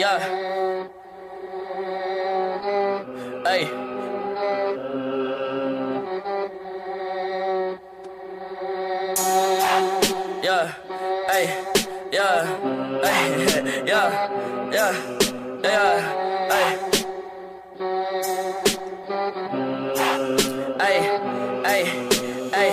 Yeah. Hey. Yeah. Hey. Yeah. Hey. Yeah. Yeah. Yeah. Hey. Hey. Hey. Hey.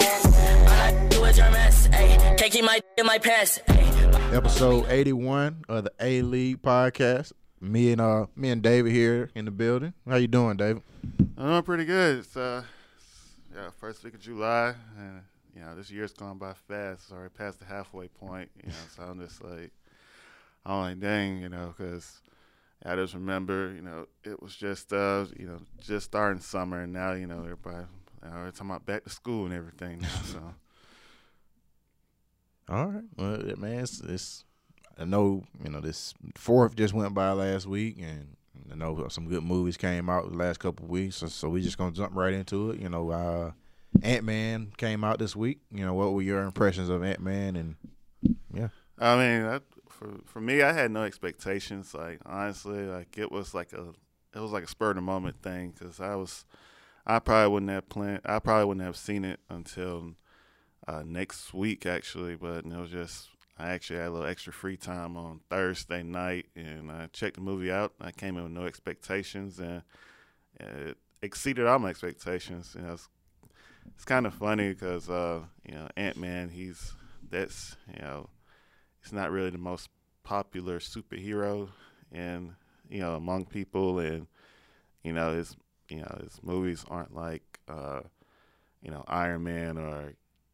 I do a drum. Hey. Can't keep my in my pants. Hey. Episode 81 of the A League podcast. Me and uh me and David here in the building. How you doing, David? I'm doing pretty good. It's uh, yeah, first week of July, and you know this year's gone by fast. It's already past the halfway point. You know, so I'm just like, I'm like, dang, you know, because I just remember, you know, it was just uh, you know, just starting summer, and now you know everybody, you know, they're talking about back to school and everything now. So All right. Well, man, it's, it's I know you know this fourth just went by last week, and I know some good movies came out the last couple weeks. So, so we just gonna jump right into it. You know, uh, Ant Man came out this week. You know, what were your impressions of Ant Man? And yeah, I mean, that, for for me, I had no expectations. Like honestly, like it was like a it was like a spur of the moment thing because I was I probably wouldn't have planned. I probably wouldn't have seen it until uh, next week actually. But it was just I actually had a little extra free time on Thursday night and I checked the movie out. I came in with no expectations and it exceeded all my expectations. Know, it's, it's kind of funny because uh, you know Ant Man, he's that's you know it's not really the most popular superhero and you know among people and you know his you know his movies aren't like uh you know Iron Man or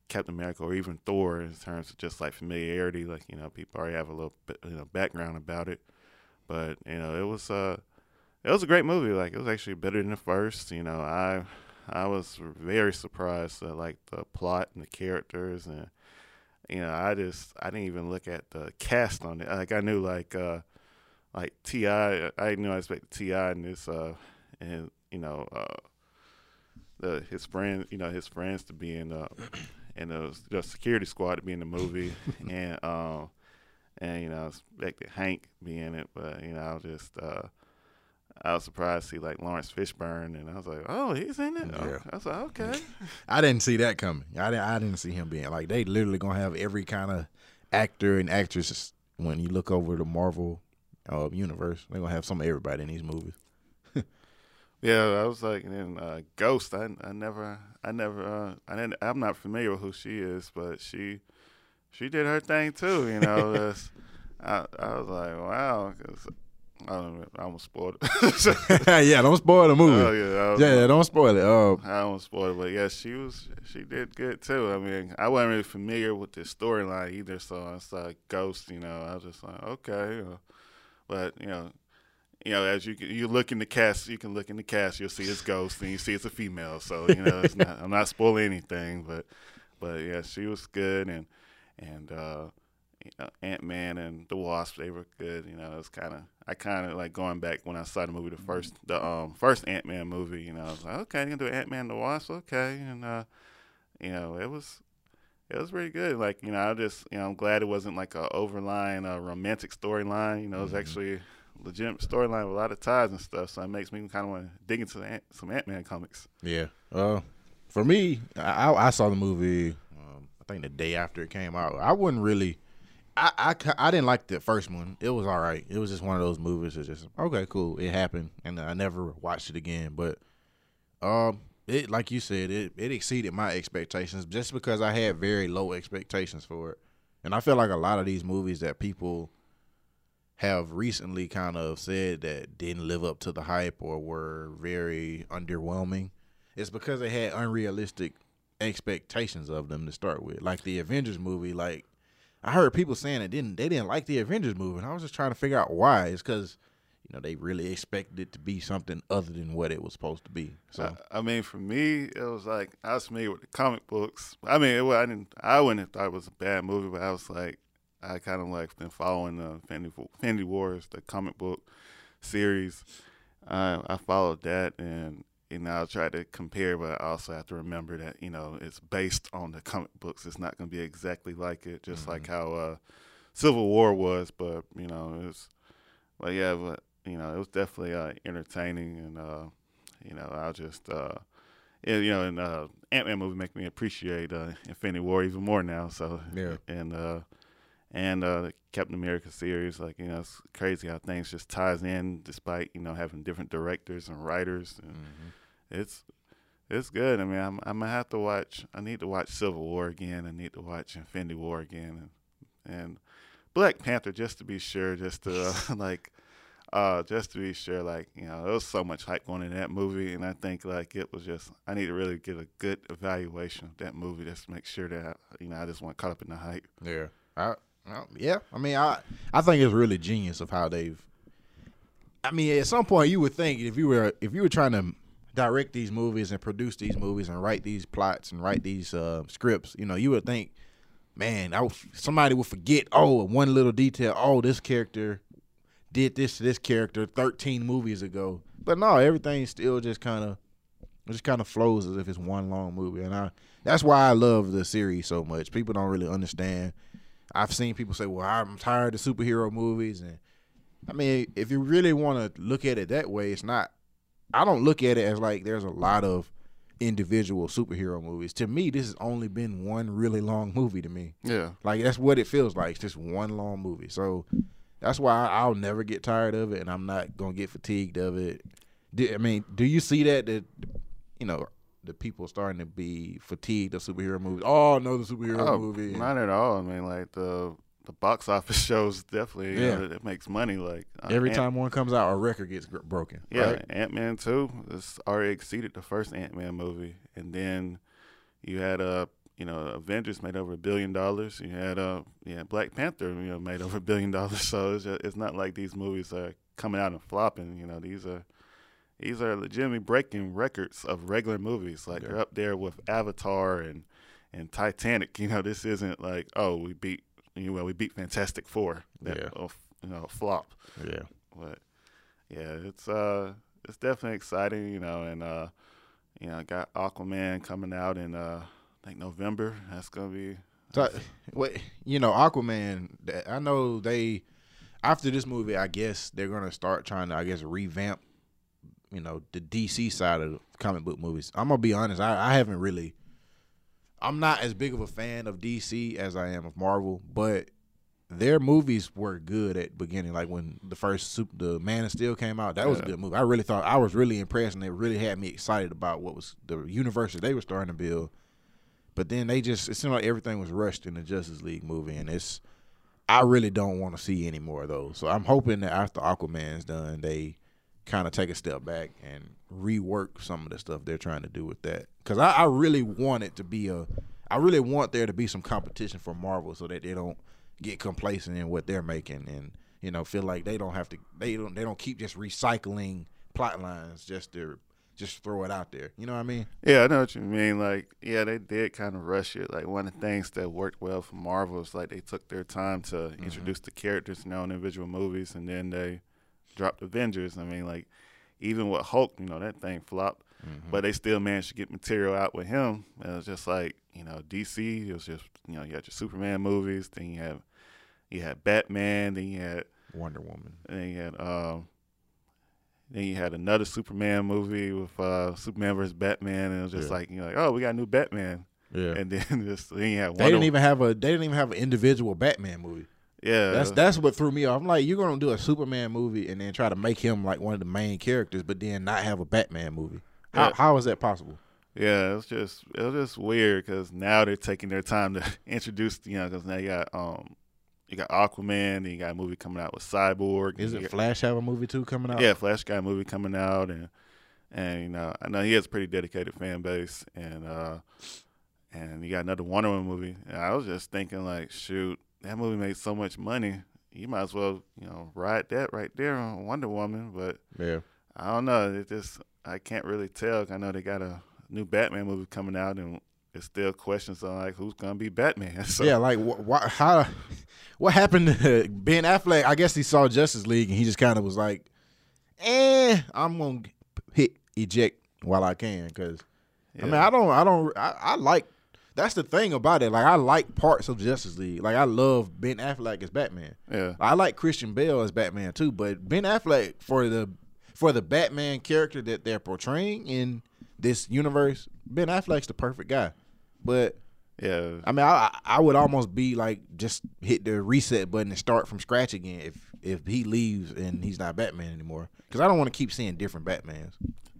Captain America or even Thor in terms of just like familiarity like you know people already have a little bit you know background about it. But you know it was uh it was a great movie. Like it was actually better than the first you know. I I was very surprised at like the plot and the characters and you know, I just I didn't even look at the cast on it. Like I knew like uh like Ti, I knew I expected Ti and this uh and you know uh the his friend you know his friends to be in uh in the, the security squad to be in the movie and um and you know I expected Hank be in it, but you know I was just uh I was surprised to see like Laurence Fishburne, and I was like, "Oh, he's in it." Oh, Yeah. I was like, "Okay." I didn't see that coming. I didn't. I didn't see him being like they literally gonna have every kind of actor and actress when you look over the Marvel uh, universe. They're gonna have some of everybody in these movies. Yeah, I was like, and then uh, Ghost. I I never, I never, uh, I didn't, I'm not familiar with who she is, but she, she did her thing too. You know, That's- I I was like, wow, 'cause I don't, know, I almost spoiled it. yeah, don't spoil the movie. oh yeah, was yeah, like- don't spoil it. Uh, I don't spoil it, but yeah, she was, she did good too. I mean, I wasn't really familiar with the storyline either, so I saw Ghost. You know, I was just like, okay, but you know. You know, as you you look in the cast, you can look in the cast. You'll see it's Ghost, and you see it's a female. So you know, it's not, I'm not spoiling anything, but but yeah, she was good, and and uh, you know, Ant Man and the Wasp, they were good. You know, it's kind of I kind of like going back when I saw the movie, the first the um first Ant Man movie. You know, I was like, okay, you can do Ant Man and the Wasp, okay, and uh, you know, it was it was pretty good. Like you know, I just you know I'm glad it wasn't like a overlying uh, romantic storyline. You know, it was actually a legitimate storyline with a lot of ties and stuff. So it makes me kind of want to dig into the some Ant Man comics. yeah. Uh, for me, I, I saw the movie. Um, I think the day after it came out. I wasn't really. I, I, I didn't like the first one. It was all right. It was just one of those movies that just okay, cool. It happened, and I never watched it again. But um, it like you said, it it exceeded my expectations just because I had very low expectations for it, and I feel like a lot of these movies that people have recently kind of said that didn't live up to the hype or were very underwhelming. It's because they had unrealistic expectations of them to start with. Like the Avengers movie, like I heard people saying it didn't they didn't like the Avengers movie, and I was just trying to figure out why. It's because you know they really expected it to be something other than what it was supposed to be. So I, I mean, for me, it was like I was familiar with the comic books. I mean, it, I didn't, I wouldn't have thought it was a bad movie, but I was like, I kind of like been following the Infinity Wars, the comic book series. Uh, I followed that, and you know, I tried to compare, but I also have to remember that you know it's based on the comic books. It's not going to be exactly like it, just like how uh, Civil War was. But you know, it's but yeah, but you know, it was definitely uh, entertaining, and uh, you know, I'll just uh, yeah, you know, and uh, Ant Man movie make me appreciate uh, Infinity War even more now. So Yeah. and uh, and uh, the Captain America series, like you know, it's crazy how things just ties in despite you know having different directors and writers, and it's it's good. I mean, I'm I'm gonna have to watch. I need to watch Civil War again. I need to watch Infinity War again, and, and Black Panther just to be sure, just to uh, like. Uh, just to be sure, like you know, there was so much hype going in that movie, and I think like it was just I need to really get a good evaluation of that movie just to make sure that you know I just want caught up in the hype. Yeah. I, I, yeah. I mean, I I think it's really genius of how they've. I mean, at some point, you would think if you were if you were trying to direct these movies and produce these movies and write these plots and write these uh, scripts, you know, you would think, man, somebody would forget. Oh, one little detail. Oh, this character did this to this character 13 movies ago. But no, everything still just kind of just kind of flows as if it's one long movie, and I that's why I love the series so much. People don't really understand. I've seen people say, "Well, I'm tired of superhero movies," and I mean, if you really want to look at it that way, it's not. I don't look at it as like there's a lot of individual superhero movies. To me, this has only been one really long movie to me. Yeah, Like that's what it feels like. It's just one long movie. So that's why I'll never get tired of it, and I'm not gonna get fatigued of it. I mean, do you see that? That you know, the people starting to be fatigued of superhero movies. Oh, no, the superhero Oh, movie. Not at all. I mean, like the the box office shows definitely Yeah. yeah. it makes money. Like uh, Every Ant- time one comes out, a record gets gr- broken. Yeah, right? Ant Man two has already exceeded the first Ant Man movie, and then you had uh, you know Avengers made over a billion dollars. You had uh, yeah Black Panther you know made over a billion dollars. So it's just, it's not like these movies are coming out and flopping. You know these are these are legitimately breaking records of regular movies. Like Yeah. they're up there with Avatar and and Titanic. You know this isn't like oh we beat you know we beat Fantastic Four. That, Yeah. uh, you know flop. yeah. But yeah, it's uh it's definitely exciting, you know, and uh you know, I got Aquaman coming out in uh I think November. That's gonna be So, what you know, Aquaman. I know they after this movie. I guess they're gonna start trying to, I guess, revamp. You know, the DC side of comic book movies. I'm gonna be honest. I, I haven't really. I'm not as big of a fan of DC as I am of Marvel, but their movies were good at beginning. Like when the first Super, the Man of Steel came out, that was a good movie. I really thought I was really impressed, and it really had me excited about what was the universe that they were starting to build. But then they just it seemed like everything was rushed in the Justice League movie, and it's I really don't want to see any more of those. So I'm hoping that after Aquaman's done, they kind of take a step back and rework some of the stuff they're trying to do with that. Because I, I really want it to be a, I really want there to be some competition for Marvel so that they don't get complacent in what they're making and you know feel like they don't have to they don't they don't keep just recycling plot lines just to just throw it out there. You know what I mean? Yeah, I know what you mean. Like, yeah, they did kind of rush it. Like one of the things that worked well for Marvel is like they took their time to Mm-hmm. introduce the characters in their own individual movies and then they dropped Avengers. I mean, like even with Hulk, you know, that thing flopped. Mm-hmm. But they still managed to get material out with him. It was just like, you know, DC, it was just you know, you had your Superman movies, then you have you had Batman, then you had Wonder Woman. then you had um then you had another Superman movie with uh Superman versus Batman and it was just Yeah. like you know like, oh we got a new Batman. Yeah. And then just then you had They Wonder didn't even have a they didn't even have an individual Batman movie. Yeah. That's that's what threw me off. I'm like, you're gonna do a Superman movie and then try to make him like one of the main characters, but then not have a Batman movie. How Yeah. how is that possible? Yeah, it's just it's just weird because now they're taking their time to introduce you know because now you got um you got Aquaman, then you got a movie coming out with Cyborg. Is it Flash have a movie too coming out? Yeah, Flash got a movie coming out, and and you know I know he has a pretty dedicated fan base, and uh and you got another Wonder Woman movie. And I was just thinking like, shoot, that movie made so much money, you might as well you know ride that right there on Wonder Woman. But Yeah. I don't know, it just I can't really tell. I know they got a new Batman movie coming out, and it's still questions on like who's gonna be Batman. So yeah, like wh- why, how what happened to Ben Affleck? I guess he saw Justice League and he just kind of was like, "Eh, I'm going to hit eject while I can cuz I mean, I don't I don't I, I like that's the thing about it. Like I like parts of Justice League. Like I love Ben Affleck as Batman. Yeah. I like Christian Bale as Batman too, but Ben Affleck for the for the Batman character that they're portraying in this universe, Ben Affleck's the perfect guy. But Yeah. I mean, I I would almost be like just hit the reset button and start from scratch again if if he leaves and he's not Batman anymore because I don't want to keep seeing different Batmans.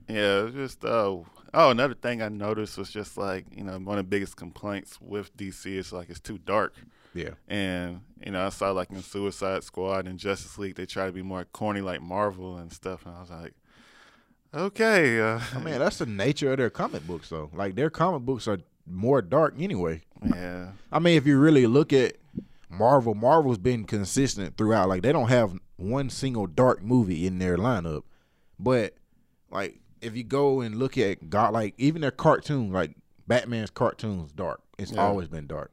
Yeah, it's just uh oh another thing I noticed was just like, you know, one of the biggest complaints with DC is like it's too dark. Yeah, And, you know, I saw like in Suicide Squad and Justice League they try to be more corny like Marvel and stuff and I was like, Okay, uh I mean that's the nature of their comic books though. Like their comic books are more dark anyway. Yeah. I mean, if you really look at Marvel, Marvel's been consistent throughout. Like they don't have one single dark movie in their lineup, but like if you go and look at God, like even their cartoon, like Batman's cartoons, dark. It's Yeah. always been dark.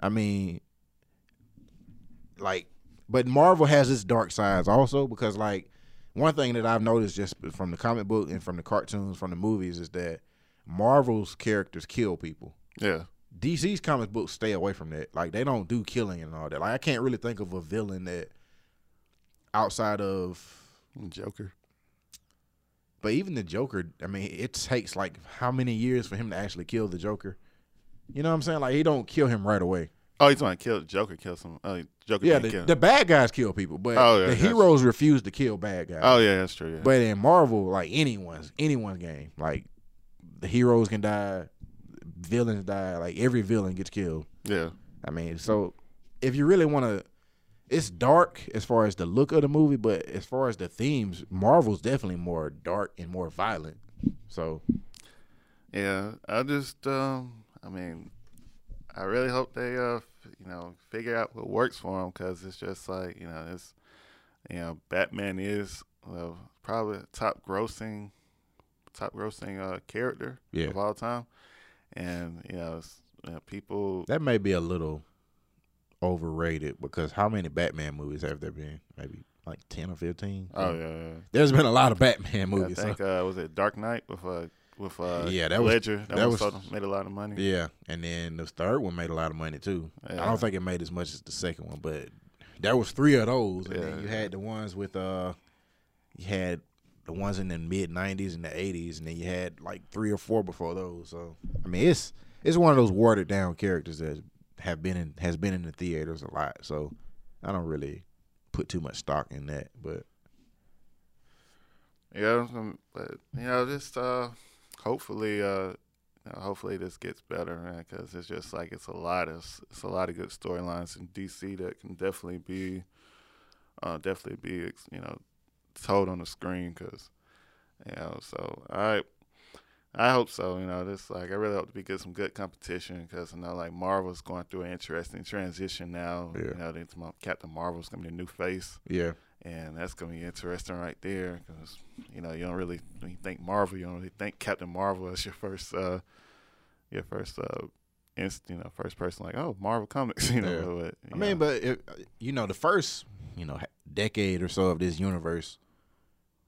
I mean, like, but Marvel has its dark sides also because like one thing that I've noticed just from the comic book and from the cartoons, from the movies, is that Marvel's characters kill people. Yeah. DC's comic books stay away from that. Like they don't do killing and all that. Like I can't really think of a villain that outside of Joker. But even the Joker, I mean, it takes like how many years for him to actually kill the Joker? You know what I'm saying? Like he don't kill him right away. Oh, he's trying to kill Joker kill some oh Joker Yeah, the, the bad guys kill people, but Oh, yeah, the heroes refuse to kill bad guys. Oh yeah, that's true, yeah. But in Marvel, like anyone's anyone's game, like the heroes can die, villains die, like every villain gets killed. yeah. I mean, so if you really want to, it's dark as far as the look of the movie, but as far as the themes, Marvel's definitely more dark and more violent. So Yeah, I just, um, I mean, I really hope they, uh, you know, figure out what works for them because it's just like, you know, it's, you know, Batman is well, probably top grossing, top grossing uh, character Yeah. of all time, and you know, it's, you know, people. that may be a little overrated because how many Batman movies have there been? Maybe like ten or fifteen. Oh yeah, yeah. There's been a lot of Batman I movies. so- think uh, was it Dark Knight with uh with uh Yeah, that was- that, that was, was- made a lot of money. Yeah, and then the third one made a lot of money too. I don't think it made as much as the second one, but there was three of those, and Yeah. then you had the ones with uh, you had the ones in the mid '90s and the '80s, and then you had like three or four before those. So I mean, it's it's one of those watered down characters that have been in has been in the theaters a lot. So I don't really put too much stock in that, but Yeah, but you know, just uh, hopefully, uh, hopefully this gets better, man. Because it's just like it's a lot of it's a lot of good storylines in DC that can definitely be, uh, definitely be you know, told on the screen. Because you know, so I, I hope so. You know, this like I really hope to be some good competition because I know like Marvel's going through an interesting transition now. Yeah. You know, they- Captain Marvel's gonna be a new face yeah, and that's gonna be interesting right there because you know you don't really when you think Marvel, you don't really think Captain Marvel as your first uh your first uh inst you know first person like oh Marvel comics you know. Yeah. But, I you mean, know, but if, you know, the first you know decade or so of this universe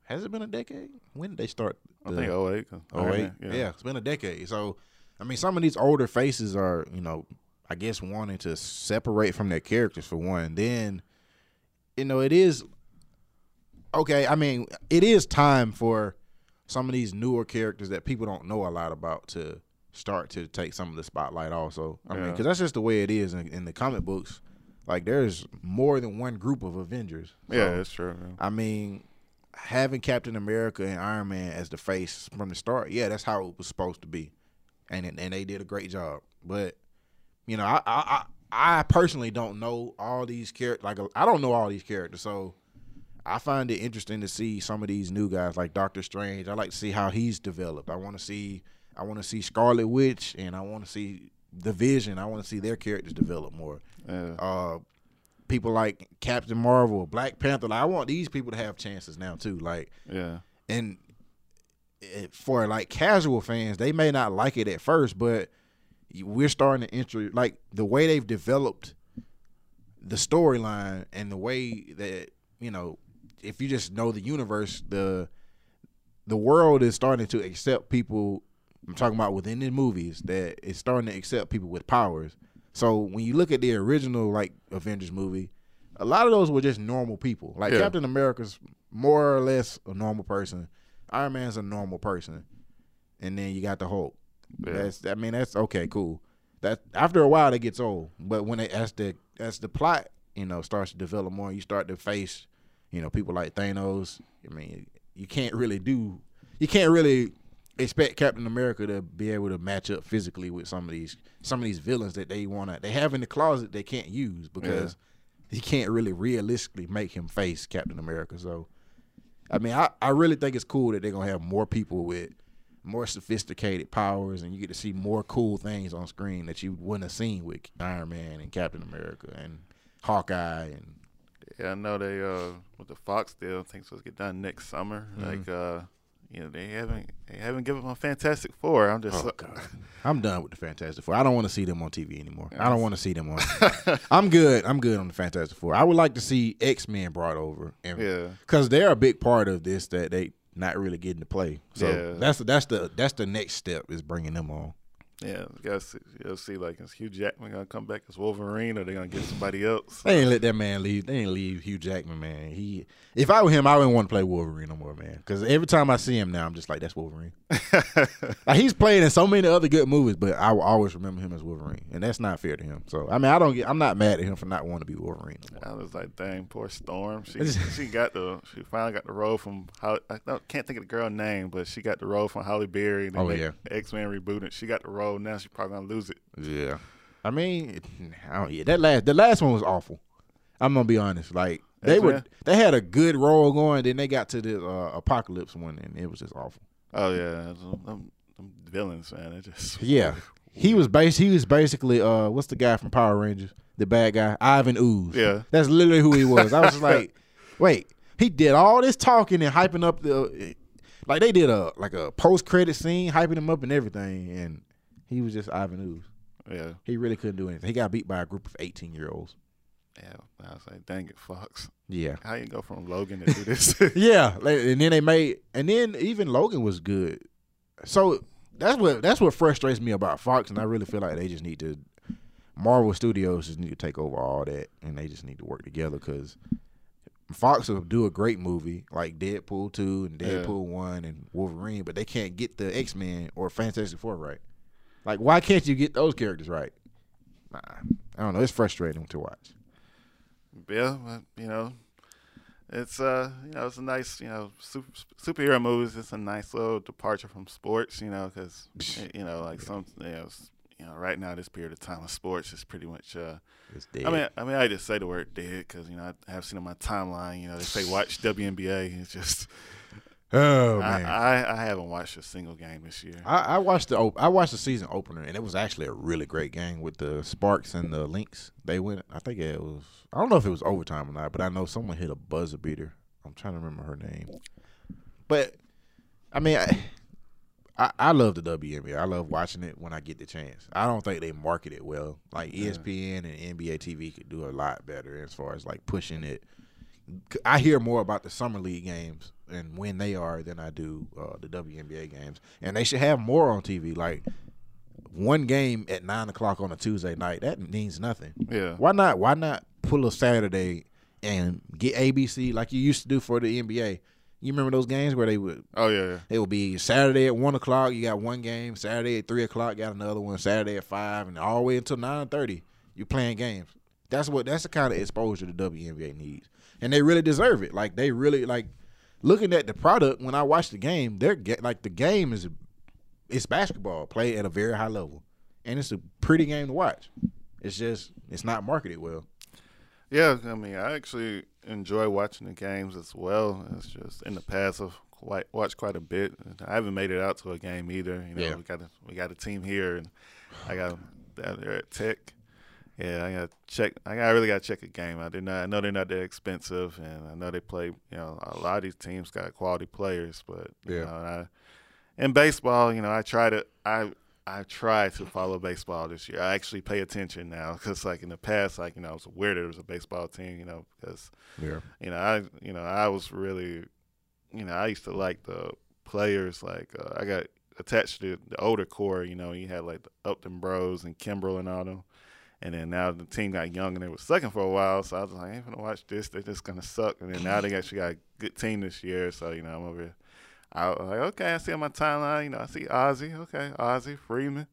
has it been a decade? When did they start? I think 08. 'cause Oh Iron wait, yeah. it's been a decade. So, I mean, some of these older faces are, you know, I guess wanting to separate from their characters for one. Then, you know, it is okay. I mean, it is time for some of these newer characters that people don't know a lot about to start to take some of the spotlight. Also, I mean, because that's just the way it is in, in the comic books. Like, there's more than one group of Avengers. yeah, So, that's true. yeah. I mean, having Captain America and Iron Man as the face from the start, yeah, that's how it was supposed to be, and and they did a great job. But you know, I I I, I personally don't know all these characters. Like I don't know all these characters, so I find it interesting to see some of these new guys like Doctor Strange. I like to see how he's developed. I want to see I want to see Scarlet Witch, and I want to see the Vision. I want to see their characters develop more Yeah. uh people like Captain Marvel, Black Panther. Like, I want these people to have chances now too. Like yeah. and it, for like casual fans, they may not like it at first, but we're starting to enter like the way they've developed the storyline and the way that you know, if you just know the universe, the the world is starting to accept people I'm talking about within the movies that it's starting to accept people with powers. So when you look at the original like Avengers movie, a lot of those were just normal people. Like Yeah. Captain America's more or less a normal person. Iron Man's a normal person, and then you got the Hulk. Yeah. That's I mean that's okay, cool. That after a while it gets old, but when it as the as the plot you know starts to develop more, you start to face you know people like Thanos. I mean you can't really do you can't really expect Captain America to be able to match up physically with some of these some of these villains that they want to they have in the closet they can't use because he can't really realistically make him face Captain America. So I mean I, I really think it's cool that they're gonna have more people with more sophisticated powers and you get to see more cool things on screen that you wouldn't have seen with Iron Man and Captain America and Hawkeye and Yeah, I know they uh with the Fox deal, things supposed to get done next summer. Mm-hmm. Like uh, you know, they haven't they haven't given them a Fantastic Four. I'm just Oh I'm done with the Fantastic Four. I don't want to see them on TV anymore. I don't want to see them on. I'm good. I'm good on the Fantastic Four. I would like to see X Men brought over, and Yeah. because they're a big part of this that they not really getting to play. So Yeah. that's that's the that's the next step is bringing them on. Yeah, you gotta see, gotta see like is Hugh Jackman gonna come back as Wolverine or they gonna get somebody else? They ain't let that man leave. They ain't leave Hugh Jackman, man. He, if I were him, I wouldn't want to play Wolverine no more, man. Because every time I see him now, I'm just like, that's Wolverine. like, he's played in so many other good movies, but I will always remember him as Wolverine, and that's not fair to him. So I mean, I don't get. I'm not mad at him for not wanting to be Wolverine. No more. I was like, dang, poor Storm. She she got the she finally got the role from Holly, I can't think of the girl name, but she got the role from Halle Berry. And Oh, yeah. X Men rebooted. She got the role. Now she's probably gonna lose it. Yeah, I mean, I don't, yeah, that last the last one was awful. I'm gonna be honest. Like they were, X-Men? they had a good role going. Then they got to the uh, apocalypse one, and it was just awful. Oh yeah, them, them, them villains, man. They just Yeah, he was bas- He was basically uh, what's the guy from Power Rangers? The bad guy, Ivan Ooze. Yeah. that's literally who he was. I was just like, wait, he did all this talking and hyping up the, like they did a like a post credit scene, hyping him up and everything, and he was just Ivan Ooze. yeah, He really couldn't do anything. He got beat by a group of 18 year olds. yeah. I was like, dang it, Fox. Yeah. How you go from Logan to do this? Yeah, and then they made, and then even Logan was good. So that's what that's what frustrates me about Fox, and I really feel like they just need to. Marvel Studios just need to take over all that, and they just need to work together because Fox will do a great movie like Deadpool two and Yeah. Deadpool one and Wolverine, but they can't get the X Men or Fantastic Four right. Like, why can't you get those characters right? Nah, I don't know. It's frustrating to watch. yeah, but, you know, it's uh, you know, it's a nice, you know, super, superhero movies. It's a nice little departure from sports, you know, because you know, like some, you know, you know, right now this period of time of sports is pretty much. uh It's dead. I mean, I mean, I just say the word dead because you know I have seen on my timeline. You know, they say watch WNBA. It's just oh man. I I haven't watched a single game this year. I, I watched the I watched the season opener and it was actually a really great game with the Sparks and the Lynx. They went. I think it was. I don't know if it was overtime or not, but I know someone hit a buzzer beater. I'm trying to remember her name. But I mean, I, I, I love the WNBA. I love watching it when I get the chance. I don't think they market it well. Like E ESPN and NBA TV could do a lot better as far as like pushing it. I hear more about the summer league games and when they are than I do uh, the WNBA games, and they should have more on TV. Like one game at nine o'clock on a Tuesday night that means nothing. Yeah. Why not? Why not pull a Saturday and get ABC like you used to do for the NBA? You remember those games where they would Oh yeah, yeah. it would be Saturday at one o'clock. You got one game. Saturday at three o'clock, got another one. Saturday at five, and all the way until nine thirty, you playing games. That's what. That's the kind of exposure the WNBA needs, and they really deserve it. Like they really like looking at the product. When I watch the game, they're get like the game is it's basketball played at a very high level, and it's a pretty game to watch. It's just it's not marketed well. Yeah, I mean, I actually enjoy watching the games as well. It's just in the past I've quite watched quite a bit. I haven't made it out to a game either. You know, Yeah. we got a we got a team here, and I got down there at Tech. Yeah, I got to check. I, got, I really got to check a game. I did not. I know they're not that expensive, and I know they play. You know, a lot of these teams got quality players, but you Yeah. know, and I, in baseball, you know, I try to. I I try to follow baseball this year. I actually pay attention now because, like in the past, like you know, I was aware there was a baseball team. You know, because Yeah. you know, I you know, I was really, you know, I used to like the players. Like uh, I got attached to the older core. You know, you had like the Upton Bros and Kimbrel and all them. And then now the team got young and they were sucking for a while. So I was like, I ain't gonna watch this. They're just gonna suck. And then now they actually got a good team this year. So you know, I'm over. Here. I was like, okay, I see on my timeline. You know, I see Ozzy. Okay, Ozzy Freeman.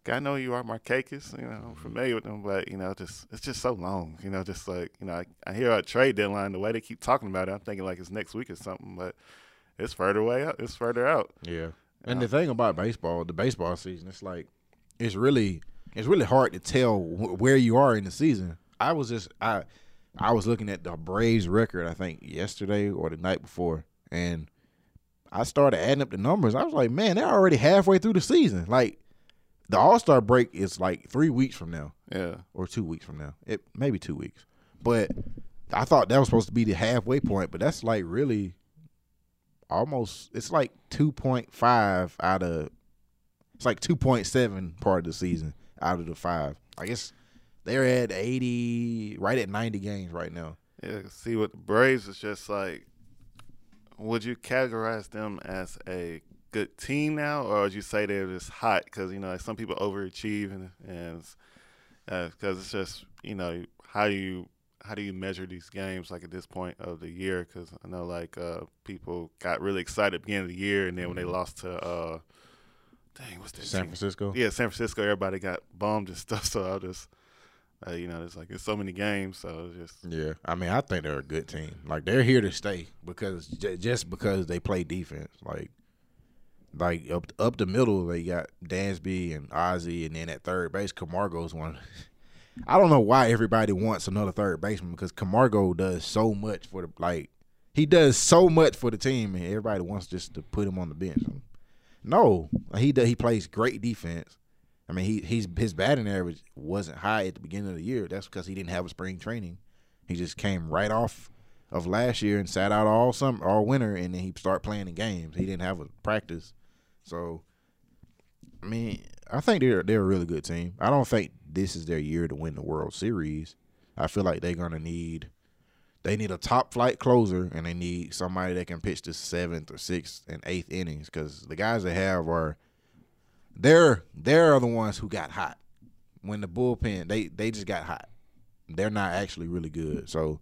Okay, I know you are Markakis. You know, I'm mm-hmm. familiar with them, but you know, just it's just so long. You know, just like you know, I, I hear a trade deadline. The way they keep talking about it, I'm thinking like it's next week or something. But it's further away out. It's further out. Yeah. And the thing about baseball, the baseball season, it's like it's really it's really hard to tell wh- where you are in the season. I was just I I was looking at the Braves record I think yesterday or the night before and I started adding up the numbers. I was like, man, they're already halfway through the season. Like the All-Star break is like 3 weeks from now Yeah. or 2 weeks from now. It maybe 2 weeks. But I thought that was supposed to be the halfway point, but that's like really almost it's like 2.5 out of it's like 2.7 part of the season out of the 5. I guess they're at 80 right at 90 games right now. Yeah, see what the Braves is just like. Would you categorize them as a good team now, or would you say they're just hot? Because you know, like some people overachieve, and and because it's just you know how do you how do you measure these games like at this point of the year? Because I know like uh, people got really excited at the beginning of the year, and then when they lost to uh, dang, what's that San team? Francisco. Yeah, San Francisco. Everybody got bummed and stuff. So I just. Uh, you know, it's like it's so many games, so it's just Yeah, I mean, I think they're a good team. Like they're here to stay because j- just because they play defense, like like up up the middle, they got Dansby and Ozzy, and then at third base, Camargo's one. I don't know why everybody wants another third baseman because Camargo does so much for the like he does so much for the team, and everybody wants just to put him on the bench. No, he he plays great defense. I mean, he he's his batting average wasn't high at the beginning of the year. That's because he didn't have a spring training. He just came right off of last year and sat out all summer, all winter, and then he started playing in games. He didn't have a practice, so I mean, I think they're they're a really good team. I don't think this is their year to win the World Series. I feel like they're gonna need they need a top flight closer and they need somebody that can pitch the seventh or sixth and eighth innings because the guys they have are they're they're the ones who got hot when the bullpen they they just got hot. They're not actually really good. So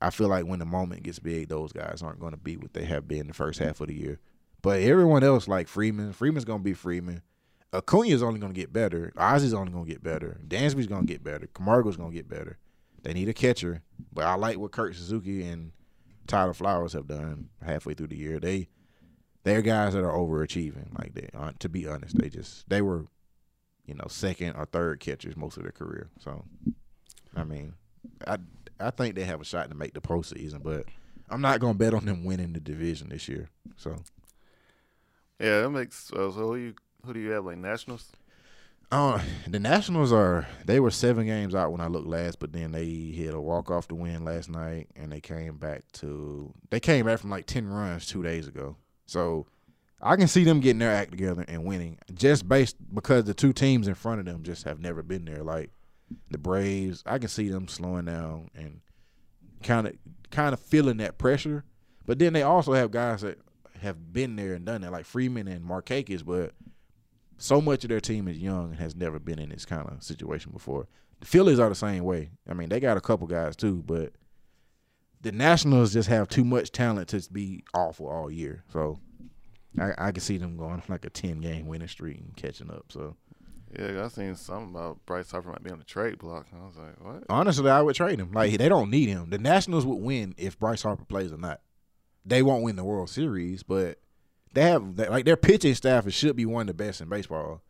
I feel like when the moment gets big, those guys aren't going to be what they have been the first half of the year. But everyone else, like Freeman, Freeman's going to be Freeman. Acuna's only going to get better. Ozzy's only going to get better. Dansby's going to get better. Camargo's going to get better. They need a catcher, but I like what Kurt Suzuki and Tyler Flowers have done halfway through the year. They they're guys that are overachieving. Like they, uh, to be honest, they just they were, you know, second or third catchers most of their career. So, I mean, I I think they have a shot to make the postseason, but I'm not gonna bet on them winning the division this year. So, Yeah, that makes. Uh, so who you who do you have like Nationals? Uh, the Nationals are they were seven games out when I looked last, but then they hit a walk off to win last night, and they came back to they came back from like ten runs two days ago. So I can see them getting their act together and winning just based because the two teams in front of them just have never been there. Like the Braves, I can see them slowing down and kind of kind of feeling that pressure. But then they also have guys that have been there and done that, like Freeman and Markakis, but so much of their team is young and has never been in this kind of situation before. The Phillies are the same way. I mean, they got a couple guys too, but the Nationals just have too much talent to be awful all year. So I, I can see them going like a ten game winning streak and catching up. So Yeah, I seen something about Bryce Harper might be on the trade block. I was like, what? honestly, I would trade him. Like they don't need him. The Nationals would win if Bryce Harper plays or not. They won't win the World Series, but they have like their pitching staff should be one of the best in baseball,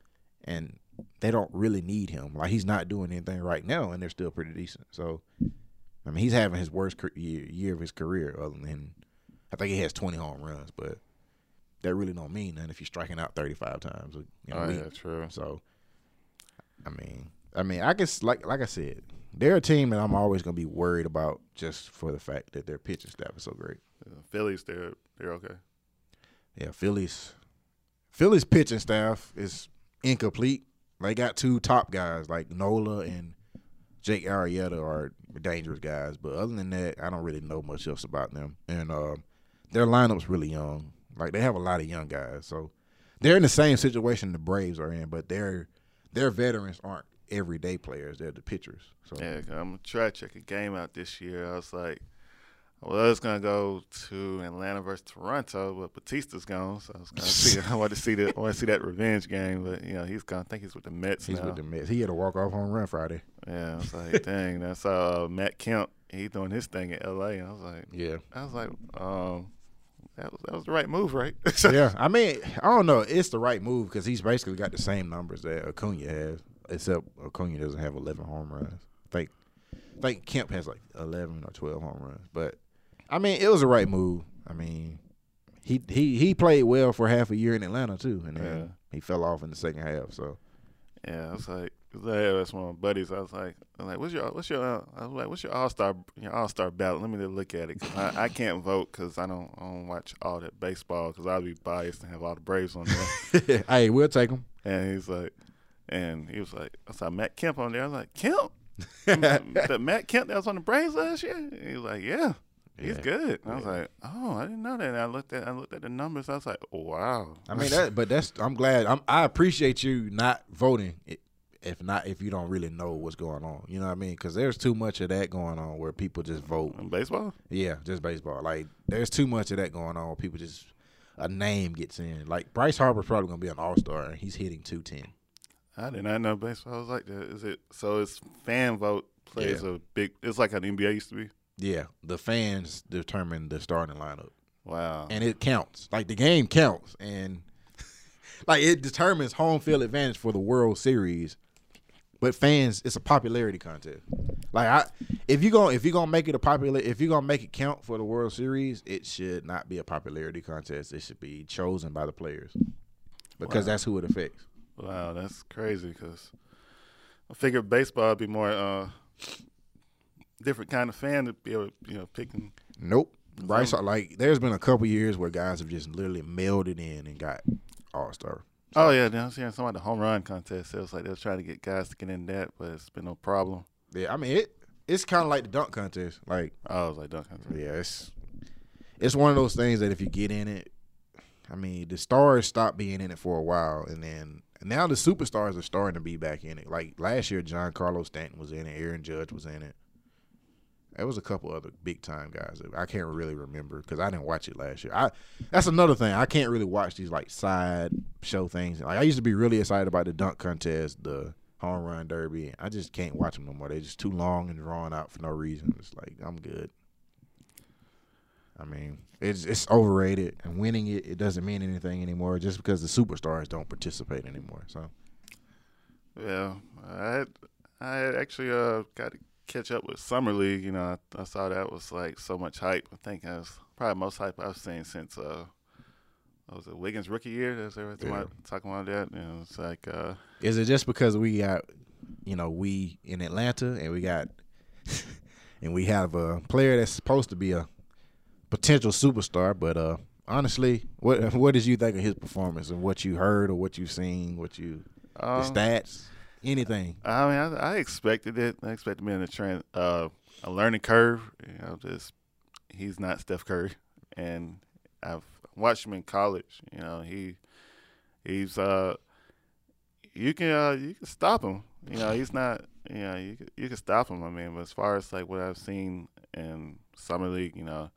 and they don't really need him. Like he's not doing anything right now, and they're still pretty decent. So, I mean, he's having his worst year, year of his career. Other than, I think he has twenty home runs, but that really don't mean nothing if you're striking out thirty five times a you know, Oh week. yeah, true. So, I mean, I mean, I guess like like I said, they're a team that I'm always gonna be worried about just for the fact that their pitching staff is so great. Yeah, Phillies, they're they're okay. Yeah, Phillies, Phillies pitching staff is incomplete. They got two top guys like Nola and Jake Arrieta are dangerous guys, but other than that, I don't really know much else about them. And uh, their lineup's really young. Like they have a lot of young guys, so they're in the same situation the Braves are in, but their their veterans aren't everyday players. They're the pitchers. So Yeah, I'm gonna try to check a game out this year. I was like, well, I was gonna go to Atlanta versus Toronto, but Bautista's gone, so I was gonna see. I want to see the, I want to see that revenge game, but you know he's gone. I think he's with the Mets he's now. with the Mets. He had a walk off home run Friday. Yeah, I was like, dang. I saw uh, Matt Kemp. He doing his thing in L.A. I was like, Yeah. I was like, um, that was that was the right move, right? yeah, I mean, I don't know. It's the right move because he's basically got the same numbers that Acuna has, except Acuna doesn't have 11 home runs. I think, I think Kemp has like 11 or 12 home runs. But I mean, it was the right move. I mean, he he he played well for half a year in Atlanta too, and then Yeah. he fell off in the second half. So Yeah, I was like, I that's one of my buddies. I was like, I'm like, what's your, what's your, uh, I was like, what's your all star, your all star ballot? Let me look at it. 'cause I, I can't vote because I don't, I don't watch all that baseball because I'll be biased and have all the Braves on there. hey, we'll take him. and he's like, and he was like, I saw Matt Kemp on there. I was like, Kemp, the Matt Kemp that was on the Braves last year. He was like, yeah. He's Yeah. good. And I was like, oh, I didn't know that. And I looked at, I looked at the numbers. I was like, wow. I mean, that, but that's I'm glad. I'm, I appreciate you not voting. i- If not, if you don't really know what's going on, you know what I mean? Because there's too much of that going on where people just vote. in baseball. Yeah, just baseball. Like there's too much of that going on. Where people just a name gets in. Like Bryce Harper's probably gonna be an All Star, and he's hitting two ten. I did not know baseball was like that. Is it so? It's fan vote plays a big. It's like how the NBA used to be. Yeah, the fans determine the starting lineup, Wow. and it counts. Like the game counts, and like it determines home field advantage for the World Series. But fans, it's a popularity contest. Like I, if you going if you're gonna make it a popular, if you're gonna make it count for the World Series, it should not be a popularity contest. It should be chosen by the players because Wow. that's who it affects. wow, that's crazy. Because I figured baseball would be more uh, different kind of fan to be able, you know, picking. Nope. Bryce, so, like, there's been a couple years where guys have just literally melded in and got All Star. Oh yeah, I was hearing something about the home run contest. It was like they were trying to get guys to get in that, but it's been no problem. Yeah, I mean it. It's kind of like the dunk contest. Like, Oh, I was like dunk contest. yeah, it's it's one of those things that if you get in it, I mean, the stars stopped being in it for a while, and then now the superstars are starting to be back in it. Like last year, Giancarlo Stanton was in it, Aaron Judge was in it. There was a couple other big time guys. that I can't really remember because I didn't watch it last year. I that's another thing. I can't really watch these like side show things. Like I used to be really excited about the dunk contest, the home run derby. I just can't watch them no more. They're just too long and drawn out for no reason. It's like I'm good. I mean, it's it's overrated, and winning it it doesn't mean anything anymore just because the superstars don't participate anymore. So Yeah, I I actually uh got catch up with summer league. You know, I, I saw that was like so much hype. I think that was probably most hype I've seen since uh, what was it Wiggins rookie year? That's everything Yeah. talking about that. You know, it's like uh, Is it just because we got, you know, we in Atlanta and we got, and we have a player that's supposed to be a potential superstar, but uh, honestly, what what did you think of his performance and what you heard or what you've seen, what you the um, stats, anything? I mean, I, I expected it. I expected me in a trend, uh, a learning curve. You know, just he's not Steph Curry, and I've watched him in college. You know, he he's uh, you can uh, you can stop him. You know, he's not. You know, you can, you can stop him. I mean, but as far as like what I've seen in summer league, you know,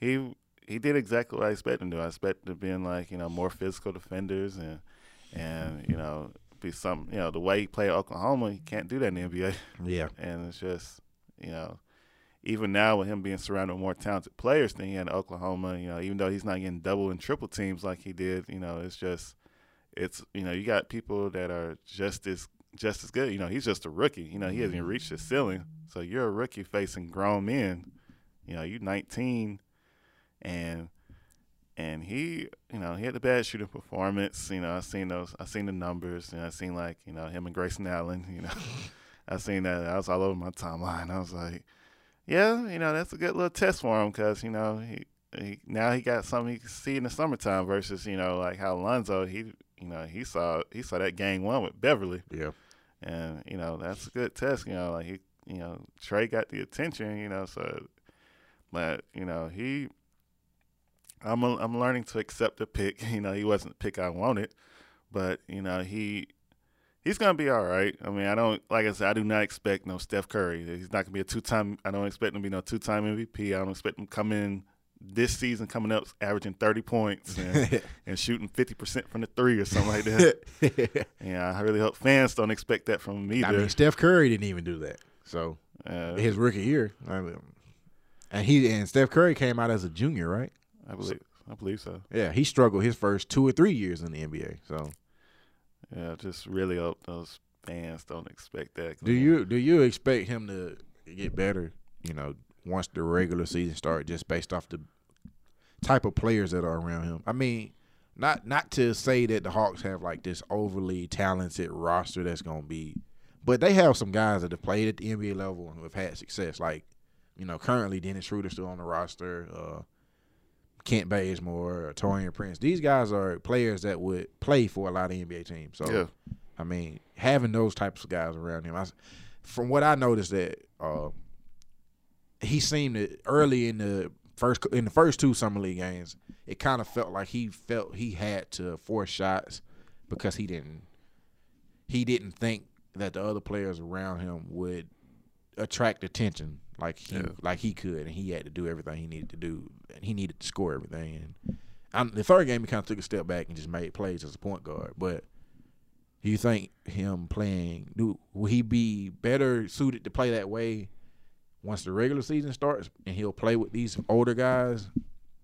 he he did exactly what I expected him to. I expected him to be in like you know more physical defenders and and you know be some you know the way he played Oklahoma, he can't do that in the NBA. Yeah, And it's just you know even now with him being surrounded with more talented players than he had in Oklahoma, you know even though he's not getting double and triple teams like he did, you know it's just it's you know you got people that are just as just as good. You know he's just a rookie. You know he hasn't even mm-hmm. reached his ceiling. So you're a rookie facing grown men. You know you're 19 and and he, you know, he had the bad shooting performance. You know, I seen those, I seen the numbers, and I seen like, you know, him and Grayson Allen. You know, I seen that. I was all over my timeline. I was like, yeah, you know, that's a good little test for him because you know he, he now he got something he can see in the summertime versus you know like how Lonzo he, you know, he saw he saw that game one with Beverley, yeah, and you know that's a good test. You know, like he, you know, Trae got the attention. You know, so, but you know he I'm a, I'm learning to accept the pick. You know, he wasn't the pick I wanted, but you know he he's gonna be all right. I mean, I don't like I said, I do not expect no Steph Curry. He's not gonna be a two time. I don't expect him to be no two time MVP. I don't expect him come in this season coming up averaging 30 points and, and shooting 50% from the three or something like that. yeah, I really hope fans don't expect that from me. I mean, Steph Curry didn't even do that. So uh, his rookie year, I mean, and he and Steph Curry came out as a junior, right? I believe I believe so. Yeah, he struggled his first two or three years in the NBA. So yeah, just really hope those fans don't expect that. do you do you expect him to get better? You know, once the regular season starts, just based off the type of players that are around him. I mean, not not to say that the Hawks have like this overly talented roster that's gonna be, but they have some guys that have played at the NBA level and have had success. Like, you know, currently Dennis Schroeder still on the roster. Uh, Kent Bazemore, or Taurean Prince. These guys are players that would play for a lot of NBA teams. So, Yeah. I mean, having those types of guys around him, I, from what I noticed, that uh, he seemed to early in the first in the first two summer league games, it kind of felt like he felt he had to force shots because he didn't he didn't think that the other players around him would attract attention like he Yeah. like he could, and he had to do everything he needed to do, and he needed to score everything. And um, the third game, he kind of took a step back and just made plays as a point guard. But do you think him playing? Do will he be better suited to play that way once the regular season starts, and he'll play with these older guys?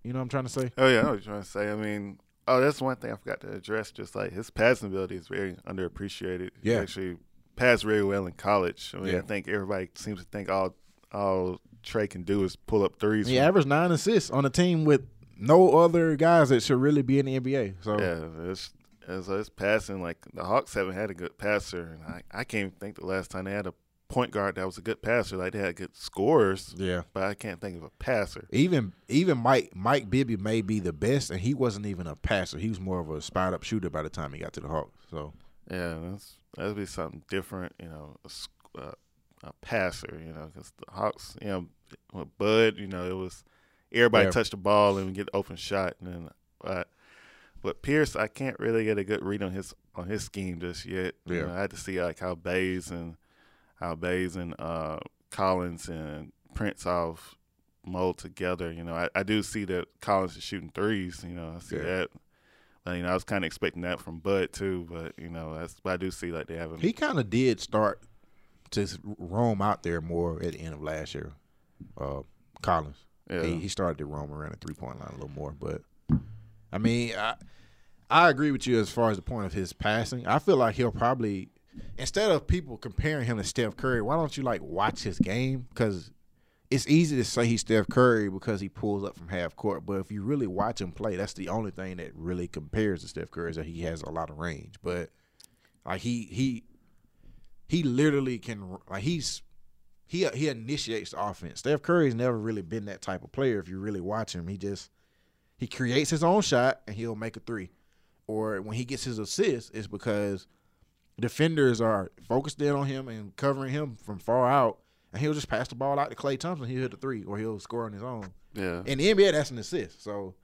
You know what I'm trying to say? Oh yeah, I was trying to say. I mean, oh, that's one thing I forgot to address. Just like his passing ability is very underappreciated. He Yeah. actually passed very well in college. I mean, Yeah. I think everybody seems to think all all Trae can do is pull up threes. He averaged nine assists on a team with no other guys that should really be in the NBA. So Yeah, it's, it's, it's passing. Like the Hawks haven't had a good passer, and I, I can't even think the last time they had a point guard that was a good passer. Like they had good scorers, yeah. but I can't think of a passer. Even even Mike Mike Bibby may be the best, and he wasn't even a passer. He was more of a spot up shooter by the time he got to the Hawks. So Yeah, that's that'd be something different. You know, a, uh, a passer. You know, because the Hawks, you know, with Bud, you know, it was everybody Yeah. touch the ball and we get open shot, and then but. But Pierce, I can't really get a good read on his on his scheme just yet. You Yeah. know, I had to see like how Bays and how Bays and uh, Collins and Prince off mold together. You know, I, I do see that Collins is shooting threes. You know, I see Yeah. that. But, you know, I was kind of expecting that from Bud too. But you know, that's but I do see like they haven't. he kind of did start to roam out there more at the end of last year. Uh, Collins, yeah, he, he started to roam around the three point line a little more. But I mean, I I agree with you as far as the point of his passing. I feel like he'll probably instead of people comparing him to Steph Curry, why don't you like watch his game? Because it's easy to say he's Steph Curry because he pulls up from half court, but if you really watch him play, that's the only thing that really compares to Steph Curry is that he has a lot of range. But like he he he literally can like he's he he initiates the offense. Steph Curry's never really been that type of player. If you really watch him, he just he creates his own shot and he'll make a three. Or when he gets his assist, it's because defenders are focused in on him and covering him from far out, and he'll just pass the ball out to Klay Thompson. He'll hit the three, or he'll score on his own. yeah, In the NBA, that's an assist. So,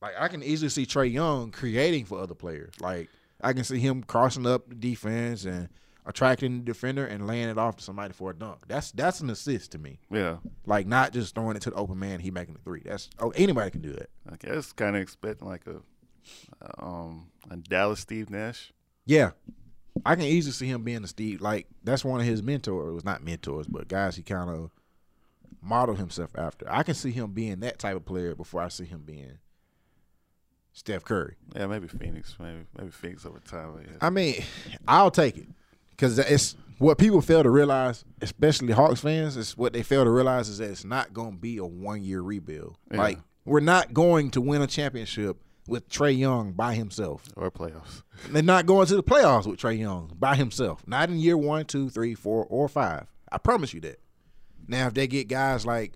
like, I can easily see Trae Young creating for other players. Like, I can see him crossing up the defense and attracting the defender and laying it off to somebody for a dunk. That's that's an assist to me. yeah. Like, not just throwing it to the open man, he making the three. That's oh, anybody can do that. I guess kind of expecting like a um a Dallas Steve Nash. Yeah. I can easily see him being a Steve. Like that's one of his mentors. Was not mentors, but guys he kind of modeled himself after. I can see him being that type of player before I see him being Steph Curry. Yeah, maybe Phoenix, maybe maybe Phoenix over time. Yeah. I mean, I'll take it because it's what people fail to realize, especially Hawks fans. Is what they fail to realize is that it's not going to be a one year rebuild. Yeah. Like we're not going to win a championship with Trae Young by himself. or playoffs. They're not going to the playoffs with Trae Young by himself. Not in year one, two, three, four, or five. I promise you that. Now, if they get guys like,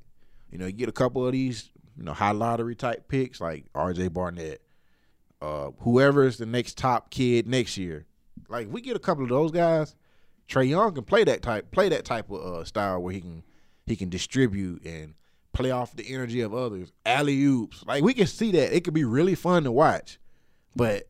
you know, you get a couple of these, you know, high lottery type picks like R.J. Barrett, uh, whoever is the next top kid next year, like we get a couple of those guys, Trae Young can play that type, play that type of uh, style where he can he can distribute and play off the energy of others, alley oops. Like we can see that it could be really fun to watch, but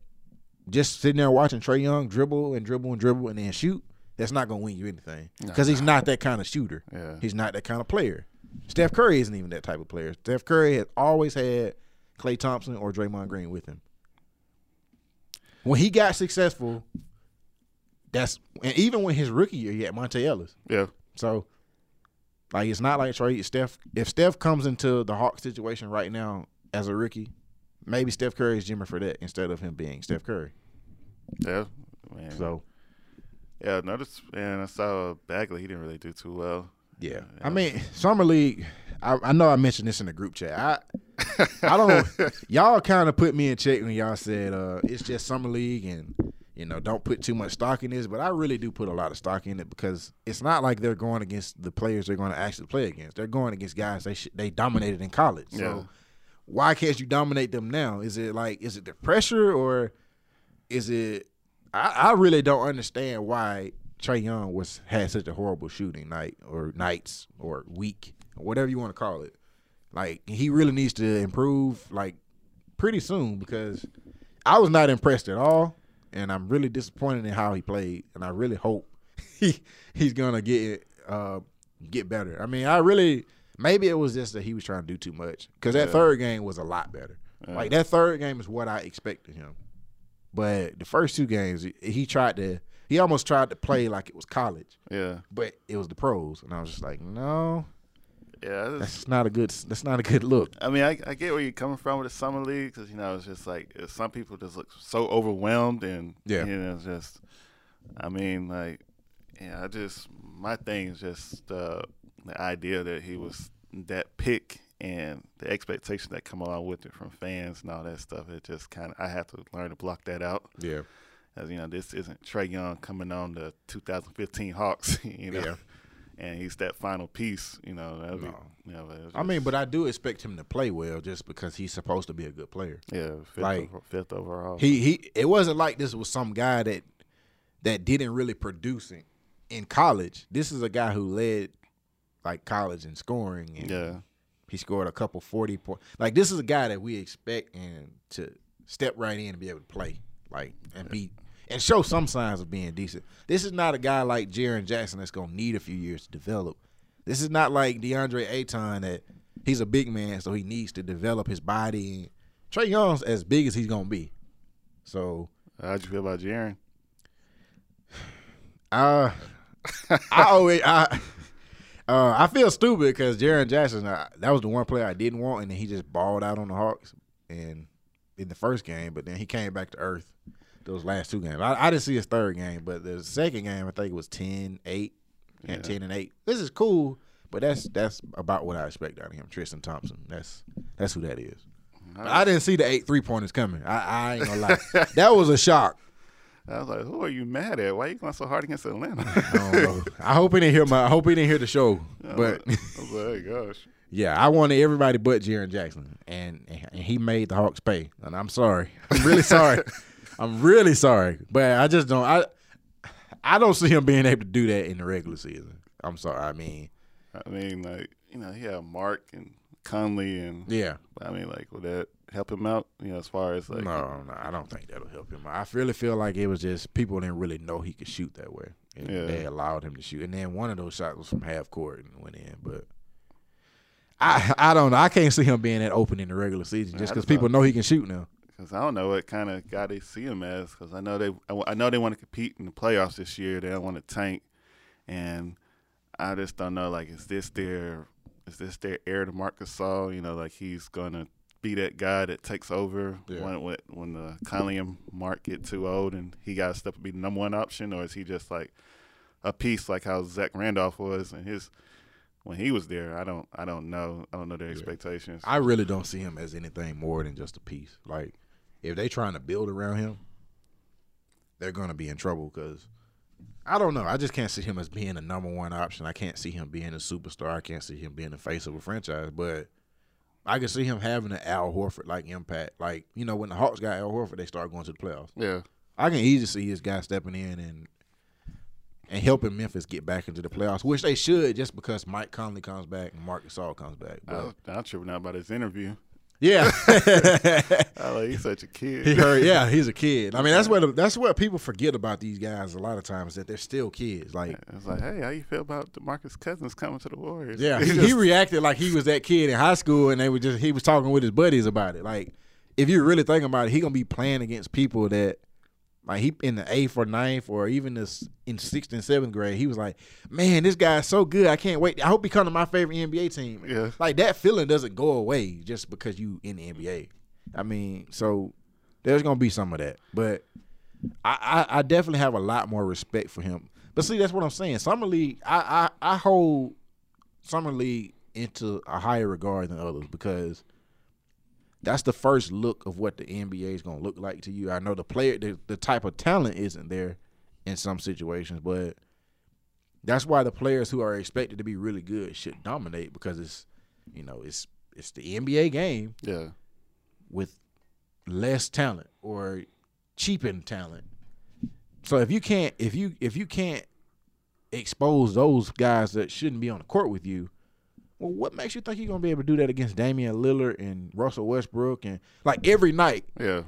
just sitting there watching Trae Young dribble and dribble and dribble and then shoot, that's not gonna win you anything because he's not that kind of shooter. Yeah. He's not that kind of player. Steph Curry isn't even that type of player. Steph Curry has always had Klay Thompson or Draymond Green with him. When he got successful, that's and even when his rookie year, he had Monta Ellis. Yeah. So, like, it's not like Trae. Steph, if Steph comes into the Hawk situation right now as a rookie, maybe Steph Curry is Jimmy that instead of him being Steph Curry. Yeah. Man. So, yeah, notice and I saw Bagley. He didn't really do too well. yeah. I mean, summer league. I, I know I mentioned this in the group chat. I, I don't. y'all kind of put me in check when y'all said uh, it's just summer league and you know don't put too much stock in this. But I really do put a lot of stock in it because it's not like they're going against the players they're going to actually play against. They're going against guys they sh- they dominated in college. So Yeah. why can't you dominate them now? Is it like is it the pressure or is it? I, I really don't understand why Trae Young was had such a horrible shooting night or nights or week or whatever you want to call it. Like he really needs to improve like pretty soon because I was not impressed at all, and I'm really disappointed in how he played, and I really hope he he's gonna get uh get better. I mean, I really maybe it was just that he was trying to do too much because that Yeah. third game was a lot better. Like that third game is what I expected him, but the first two games he tried to he almost tried to play like it was college, Yeah. but it was the pros, and I was just like, no, Yeah. Just- that's not a good that's not a good look. I mean, I, I get where you're coming from with the summer league because you know it's just like some people just look so overwhelmed and Yeah. you know it's just. I mean, like, yeah, I just my thing is just uh, the idea that he was that pick and the expectation that come along with it from fans and all that stuff. It just kind of I have to learn to block that out. Yeah. As you know, this isn't Trae Young coming on the 2015 Hawks, you know, Yeah. And he's that final piece, you know. that'd be- No. you know, it's I mean, but I do expect him to play well just because he's supposed to be a good player. yeah, fifth, like, over, fifth overall. He he it wasn't like this was some guy that that didn't really produce in, in college. This is a guy who led like college in scoring and yeah, he scored a couple 40 point. Like this is a guy that we expect and to step right in and be able to play like and be and show some signs of being decent. This is not a guy like Jaren Jackson that's going to need a few years to develop. This is not like DeAndre Ayton that he's a big man so he needs to develop his body. Trae Young's as big as he's going to be. So, how'd you feel about Jaren? uh I always I uh, I feel stupid because Jaren Jackson, uh, that was the one player I didn't want, and then he just balled out on the Hawks and in the first game, but then he came back to earth those last two games. I, I didn't see his third game, but the second game, I think it was 10 8 Yeah. and 10 and 8. This is cool, but that's that's about what I expect out of him. Tristan Thompson. That's that's who that is. But I didn't see the eight three pointers coming. I, I ain't gonna lie. that was a shock. I was like, who are you mad at? Why are you going so hard against Atlanta? I don't know. I hope he didn't hear my. I hope he didn't hear the show. But I was like, gosh. yeah, I wanted everybody but Jaren Jackson, and and he made the Hawks pay. And I'm sorry. I'm really sorry. I'm really sorry. But I just don't. I I don't see him being able to do that in the regular season. I'm sorry. I mean, I mean, like, you know, he had Marc and Conley, and yeah. I mean, like, would that help him out? You know, as far as like, no, no, I don't think that'll help him. I really feel like it was just people didn't really know he could shoot that way, and Yeah. they allowed him to shoot. And then one of those shots was from half court and went in. But I, I don't know. I can't see him being that open in the regular season just because people know he can shoot now. Because I don't know what kind of guy they see him as. Because I know they, I know they want to compete in the playoffs this year. They don't want to tank, and I just don't know. Like, is this their, is this their heir to Marcus? You know, like he's gonna be that guy that takes over Yeah. when when when the Conley and Marc get too old, and he got to step up be the number one option, or is he just like a piece like how Zach Randolph was and his when he was there? I don't, I don't know. I don't know their expectations. I really don't see him as anything more than just a piece. Like if they trying to build around him, they're gonna be in trouble because I don't know. I just can't see him as being a number one option. I can't see him being a superstar. I can't see him being the face of a franchise. But I can see him having an Al Horford like impact. Like you know when the Hawks got Al Horford, they started going to the playoffs. yeah, I can easily see his guy stepping in and and helping Memphis get back into the playoffs, which they should, just because Mike Conley comes back and Marcus Gasol comes back. But, I was tripping out about his interview. Yeah, like oh, he's such a kid. he heard. Yeah, he's a kid. I mean, that's what that's what people forget about these guys a lot of times that they're still kids. Like, It's like, hey, how you feel about DeMarcus Cousins coming to the Warriors? yeah, He he, he reacted like he was that kid in high school, and they were just he was talking with his buddies about it. Like, if you really think about it, he gonna be playing against people that. Like he in the eighth or ninth or even this in sixth and seventh grade, he was like, "Man, this guy's so good. I can't wait. I hope he comes to my favorite NBA team." Yeah. like that feeling doesn't go away just because you in the NBA. I mean, so there's gonna be some of that, but I, I, I definitely have a lot more respect for him. But see, that's what I'm saying. Summer League, I, I, I hold Summer League into a higher regard than others because that's the first look of what the NBA is gonna look like to you. I know the player, the, the type of talent isn't there in some situations, but that's why the players who are expected to be really good should dominate because it's, you know, it's it's the NBA game yeah, with less talent or cheapened talent. So if you can't if you if you can't expose those guys that shouldn't be on the court with you, well, what makes you think you're gonna be able to do that against Damian Lillard and Russell Westbrook and like every night? yeah.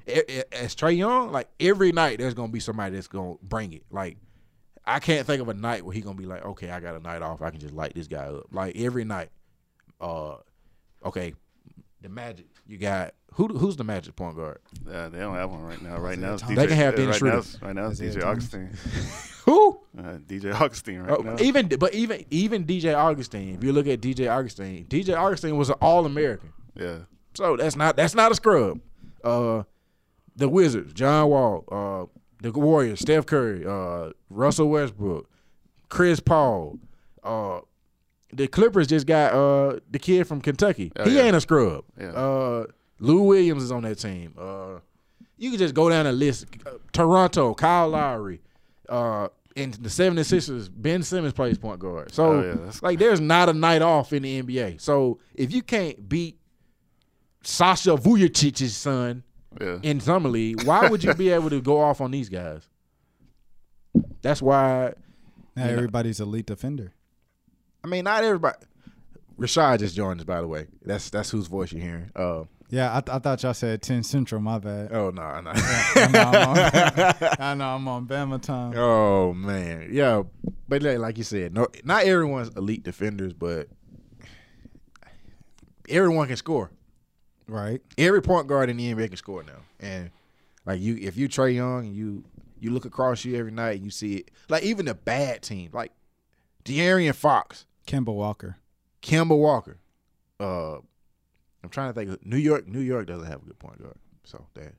As Trae Young, like every night there's gonna be somebody that's gonna bring it. Like I can't think of a night where he's gonna be like, okay, I got a night off, I can just light this guy up. Like every night. Uh, okay, the Magic, you got who? Who's the Magic point guard? Uh, they don't have one right now. Right now, it's DJ, They can have uh, Dennis right Schroeder. now, it's- right now, it's DJ Augustin. Who? Uh, DJ Augustin right Oh, now. even but even even DJ Augustin. If you look at DJ Augustin, DJ Augustin was an All American. yeah, So that's not that's not a scrub. Uh, the Wizards, John Wall, uh, the Warriors, Steph Curry, uh, Russell Westbrook, Chris Paul, uh, the Clippers just got uh the kid from Kentucky. Oh, he yeah. ain't a scrub. Yeah. Uh, Lou Williams is on that team. Uh, you can just go down the list. Uh, Toronto, Kyle Lowry, uh, and the 76ers, Ben Simmons plays point guard. So Oh, yeah, like there's not a night off in the NBA. So if you can't beat Sasha Vujacic's son yeah. in summer league, why would you be able to go off on these guys? That's why. Now You know- everybody's elite defender. I mean, not everybody. Rashad just joined us, by the way. That's that's whose voice you're hearing. Uh, Yeah, I, th- I thought y'all said 10 Central. My bad. oh no, no. I, know I'm on, I know I'm on Bama time. oh man, yeah. But like, you said, no, not everyone's elite defenders, but everyone can score. Right. every point guard in the NBA can score now. And like you, if you Trey Young, and you you look across you every night, and you see it. Like even the bad team, like De'Aaron Fox, Kemba Walker. Kemba Walker. Uh, I'm trying to think. New York, New York doesn't have a good point guard, so that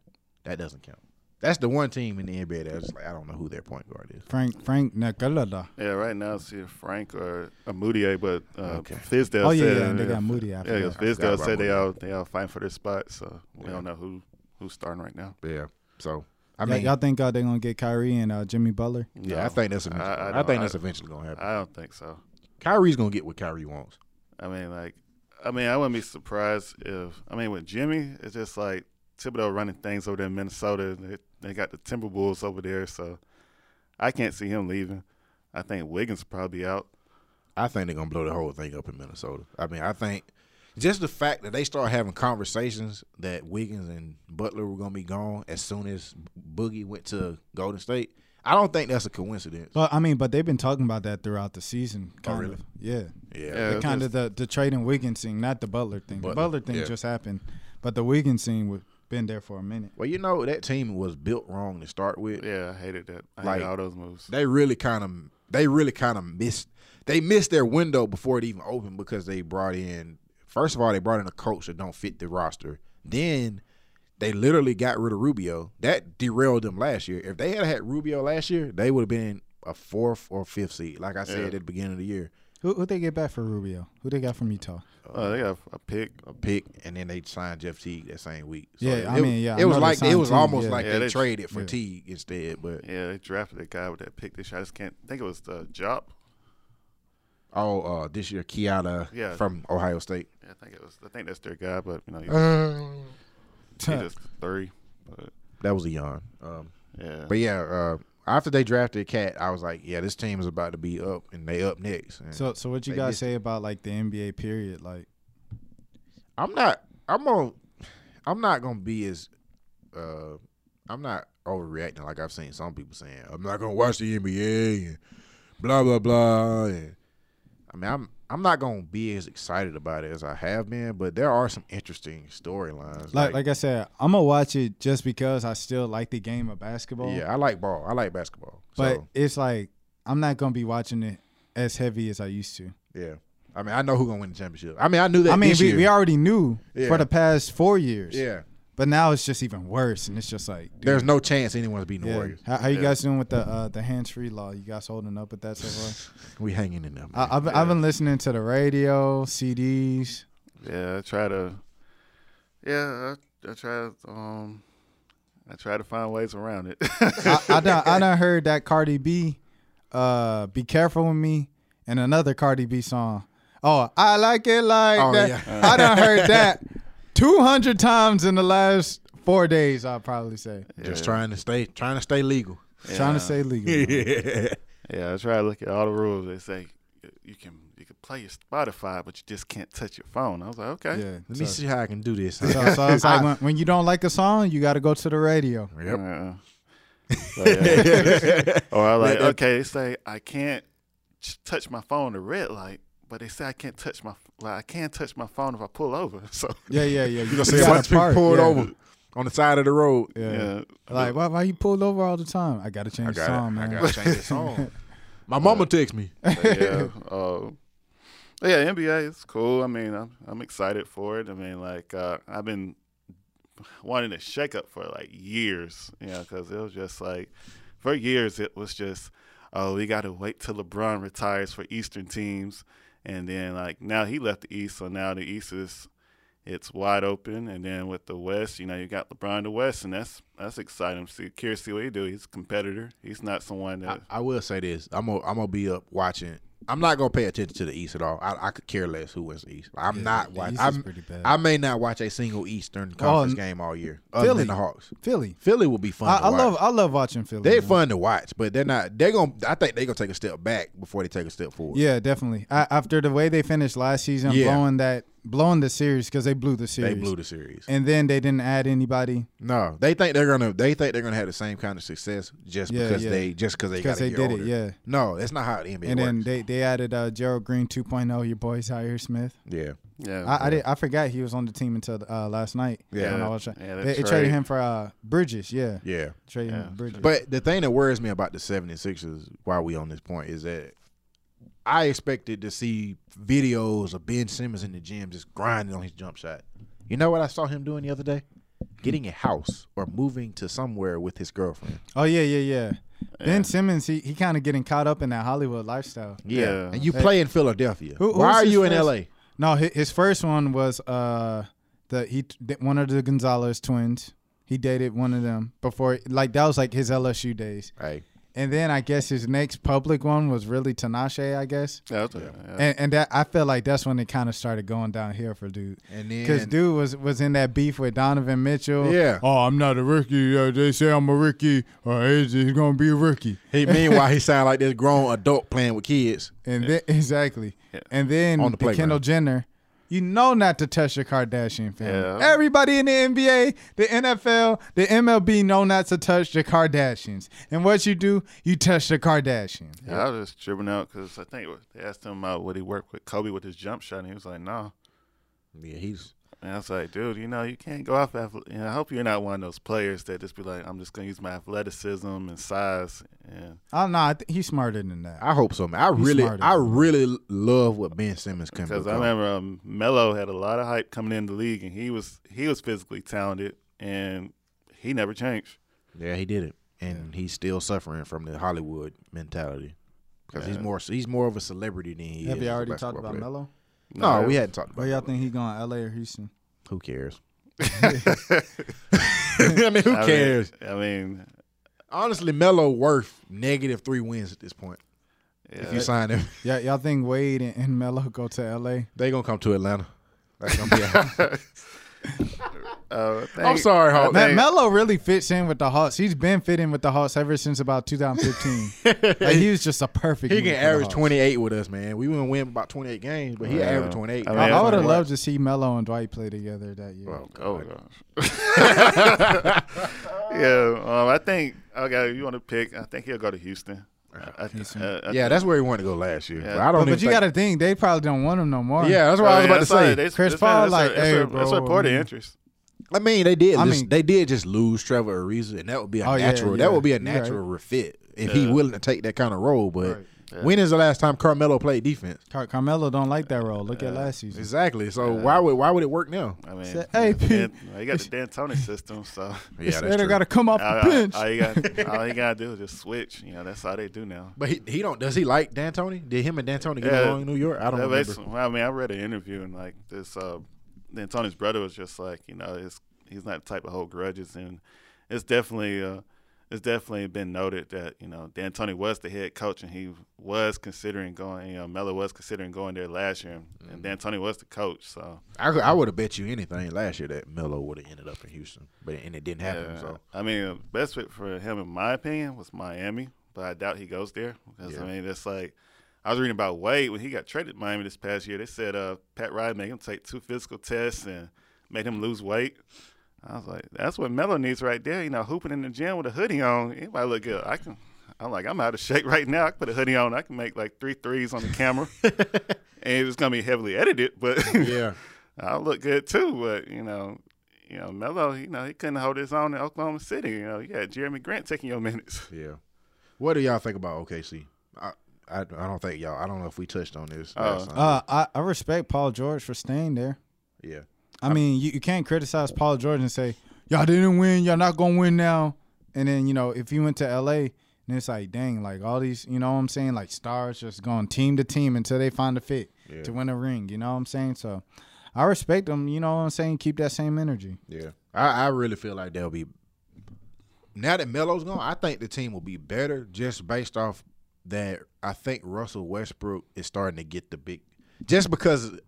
that doesn't count. That's the one team in the NBA that's like I don't know who their point guard is. Frank Frank Ntilikina. Yeah, right now it's either Frank or a Mudiay, but uh, Okay. Fizdale Oh, yeah, said yeah, they got Moody after Yeah, that. because I forgot Fizdale said they all they all fighting for their spot, so we Yeah. don't know who who's starting right now. Yeah, so I I mean, y'all think uh, they're gonna get Kyrie and uh, Jimmy Butler? yeah, No. I think that's I- I, I don't- think I- that's eventually gonna happen. I don't think so. Kyrie's gonna get what Kyrie wants. I mean, like, I mean, I wouldn't be surprised if I mean with Jimmy, it's just like Thibodeau running things over there in Minnesota. They, they got the Timberwolves over there, so I can't see him leaving. I think Wiggins will probably be out. I think they're gonna blow the whole thing up in Minnesota. I mean, I think just the fact that they start having conversations that Wiggins and Butler were gonna be gone as soon as Boogie went to Golden State. I don't think that's a coincidence. But I mean, but they've been talking about that throughout the season. Oh, Kind really? Of. Yeah. Yeah, Yeah. The kind of the the trading Wiggins thing, not the Butler thing. Butler, the Butler thing yeah. just happened, but the Wiggins thing was been there for a minute. Well, you know that team was built wrong to start with. Yeah, I hated that. I Like- hated all those moves. They really kind of, they really kind of missed. They missed their window before it even opened because they brought in. First of all, they brought in a coach that don't fit the roster. Then they literally got rid of Rubio. That derailed them last year. If they had had Rubio last year, they would have been a fourth or fifth seed. Like I said Yeah. at the beginning of the year, Who who they get back for Rubio? Who they got from Utah? Oh, they got a pick. a pick, and then they signed Jeff Teague that same week. So Yeah, it, I mean, yeah, I it was like it was Teague, almost yeah. like Yeah, they, they- traded for yeah. Teague instead. But Yeah, they drafted a guy with that pick this year. I just can't think it was the job. oh, uh, this year Keita Yeah. from Ohio State. Yeah, I think it was. I think that's their guy, but you know, he's, Uh, he's just three. But that was a yawn. Um, yeah, But yeah, uh, after they drafted Cat, I was like, yeah, this team is about to be up, and they up next. And So, so what you guys missed say about like the NBA period? Like, I'm not. I'm on. I'm not gonna be as. Uh, I'm not overreacting like I've seen some people saying. I'm not gonna watch the NBA and blah blah blah. And I mean, I'm I'm not gonna be as excited about it as I have been, but there are some interesting storylines. like, like I said, I'm gonna watch it just because I still like the game of basketball. yeah, I like ball. I like basketball. But so, it's like I'm not gonna be watching it as heavy as I used to. yeah, I mean, I know who's gonna win the championship. I mean, I knew that. I mean, we, we already knew Yeah. for the past four years. yeah. But now it's just even worse, and it's just like dude, There's no chance anyone's beating the. Warriors. How, how you Yeah. guys doing with the uh, the hands free law? You guys holding up with that so far? We hanging in there. Man. I, I've, been, I've been listening to the radio, CDs. Yeah, I try to. Yeah, I, I try to. Um, I try to find ways around it. I, I done I done heard that Cardi B, uh, "Be Careful with Me," and another Cardi B song. Oh, I like it like Oh, that. yeah. I done heard that two hundred times in the last four days. I'll probably say. Just trying to stay, trying to stay legal. Trying to stay legal. yeah. Yeah, I try to look at all the rules. They say you can you can play your Spotify, but you just can't touch your phone. I was like, okay. Yeah. Let me so, see how I can do this. So, so it's like when, when you don't like a song, you got to go to the radio. Yep. Uh, so, yeah. or I like, That- that- okay, they say I can't touch my phone to red light, but they say I can't touch my like I can't touch my phone if I pull over. So Yeah, yeah, yeah. You gonna see a bunch of people pulled over on the side of the road. Yeah. yeah, Like, why, why you pulled over all the time? I got to change I the got song, I gotta change the song. My mama text me. Yeah. Uh, yeah, NBA is cool. I mean, I'm I'm excited for it. I mean, like uh, I've been wanting a shake up for like years, you know, because it was just like for years it was just oh we got to wait till LeBron retires for Eastern teams, and then like now he left the East, so now the East is it's wide open, and then with the West, you know, you got LeBron the West, and that's that's exciting. See, curious to see what he do. He's a competitor. He's not someone I, that I will say this: I'm I'm gonna be up watching. I'm not gonna pay attention to the East at all. I, I could care less who wins the East. I'm Yeah, not watching. East is I'm, pretty bad. I may not watch a single Eastern oh, Conference n- game all year, other Philly. than the Hawks. Philly. Philly will be fun. I, to I watch. love I love watching Philly. They're man. fun to watch, but they're not. They're gonna. I think they're gonna take a step back before they take a step forward. Yeah, definitely. I, after the way they finished last season, Yeah. blowing that, blowing the series because they blew the series. they blew the series. and then they didn't add anybody No, they think they're gonna. They think they're gonna have the same kind of success just Yeah, because yeah. they just because they got because they did older. it. Yeah, No, that's not how the NBA and works. then they they added uh, Gerald Green 2.0. Your boy Zhaire Smith. yeah, yeah. I I, did, I forgot he was on the team until uh, last night. Yeah. when I was, Yeah, they, they they traded him for uh, Bridges. Yeah, yeah. traded Yeah. for Bridges. But the thing that worries me about the 76ers while we on this point is that I expected to see videos of Ben Simmons in the gym just grinding on his jump shot. You know what I saw him doing the other day? Getting a house or moving to somewhere with his girlfriend. oh yeah, yeah, yeah. Ben Yeah. Simmons, he, he kind of getting caught up in that Hollywood lifestyle. Yeah. And you Hey. play in Philadelphia. Who- Why who's are his you in first- LA? No, his, his first one was uh the he one of the Gonzalez twins. He dated one of them before, like that was like his LSU days. Hey, And then I guess his next public one was really Tinashe, I guess. Yeah, that's- yeah. And and that I feel like that's when it kind of started going downhill for dude. and Because dude was was in that beef with Donovan Mitchell. Yeah. Oh, I'm not a rookie. Uh, they say I'm a rookie. Uh, he's, he's gonna be a rookie. he meanwhile he sound like this grown adult playing with kids. And then exactly. Yeah. And then On the the. Kendall Jenner, you know not to touch your Kardashian family. Yeah. Everybody in the NBA, the NFL, the MLB know not to touch the Kardashians. And what you do, you touch the Kardashians. Yeah, I was just tripping out because I think they asked him about would he work with Kobe with his jump shot, and he was like, "No." Yeah, he's And I was like, "Dude, you know, you can't go off. Athle- you know, I hope you're not one of those players that just be like, I'm just gonna use my athleticism and size." And I don't know. I think he's smarter than that. I hope so, man. I He's really. I really love what Ben Simmons can do. because I remember um, Melo had a lot of hype coming in the league, and he was he was physically talented, and he never changed. Yeah, he did it, and he's still suffering from the Hollywood mentality because he's more he's more of a celebrity than he Have is. Have you already talked about player. Melo? No, it we hadn't talked about. Where y'all think he going? LA or Houston? Who cares? I mean, who I mean- cares? I mean, Honestly, Melo worth negative three wins at this point. yeah, If you sign him, Yeah, y'all think Wade and, and Melo go to LA? they gonna come to Atlanta. That's gonna be. A, Uh, I I'm sorry, I Hawk. Man, Melo really fits in with the Hawks. He's been fitting with the Hawks ever since about 2015. like he was just a perfect. He move can average 28 with us, man. We wouldn't win about 28 games, but he Yeah. averaged 28. I I, mean, I that's would have what- loved to see Melo and Dwight play together that year. Oh, Oh God. gosh. yeah, um, I think okay. You want to pick? I think he'll go to Houston. I, I, uh, I Yeah, that's where he wanted to go last year. Yeah. But I don't but, but even you got think- to think they probably don't want him no more. Yeah, that's what I was about to say. They, Chris Paul, like, that's hey, a, that's a bro, report of mm. interest. I mean, they did. I lose- mean- they did just lose Trevor Ariza, and that would be a Oh, natural. yeah. That would be a You're right. natural refit if he willing to take that kind of role. But Right. Yeah. when is the last time Carmelo played defense? Car- Carmelo don't like that role. Look at last season. Exactly. So why would why would it work now? I mean, Said, "Hey, Pete." Dan, he got the D'Antoni system, so yeah, they got to come off all, the bench. all, you got, all you got to do is just switch. You know, that's how they do now. But he, he don't. Does he like D'Antoni? Did him and D'Antoni get Yeah. along in New York? I don't Yeah, remember. well, I mean, I read an interview and like this. Uh, D'Antoni's brother was just like, you know, it's, he's not the type of hold grudges, and it's definitely, uh, it's definitely been noted that you know D'Antoni was the head coach and he was considering going. You know, Melo was considering going there last year, Mm-hmm. and D'Antoni was the coach. So I, I would have bet you anything last year that Melo would have ended up in Houston, but and it didn't happen. yeah, So I mean, the best fit for him, in my opinion, was Miami, but I doubt he goes there because Yeah. I mean, it's like. I was reading about Wade when he got traded to Miami this past year. They said uh, Pat Riley made him take two physical tests and made him lose weight. I was like, that's what Melo needs right there. You know, hooping in the gym with a hoodie on, might look good. I can. I'm like, I'm out of shape right now. I can put a hoodie on. I can make like three threes on the camera, and it's gonna be heavily edited, but yeah, I'll look good too. But you know, you know, Melo, you know, he couldn't hold his own in Oklahoma City. You know, you had Jerami Grant taking your minutes. yeah. What do y'all think about OKC? I, I I don't think y'all. I don't know if we touched on this. last Oh. Uh, I, I respect Paul George for staying there. yeah. I mean, you, you can't criticize Paul George and say, y'all didn't win, y'all not going to win now. And then, you know, if you went to LA, and it's like, dang, like all these, you know what I'm saying? Like stars just going team to team until they find a fit Yeah. to win a ring. You know what I'm saying? So I respect them. You know what I'm saying? Keep that same energy. Yeah, I, I really feel like they'll be. Now that Melo's gone, I think the team will be better just based off that. I think Russell Westbrook is starting to get the big, just because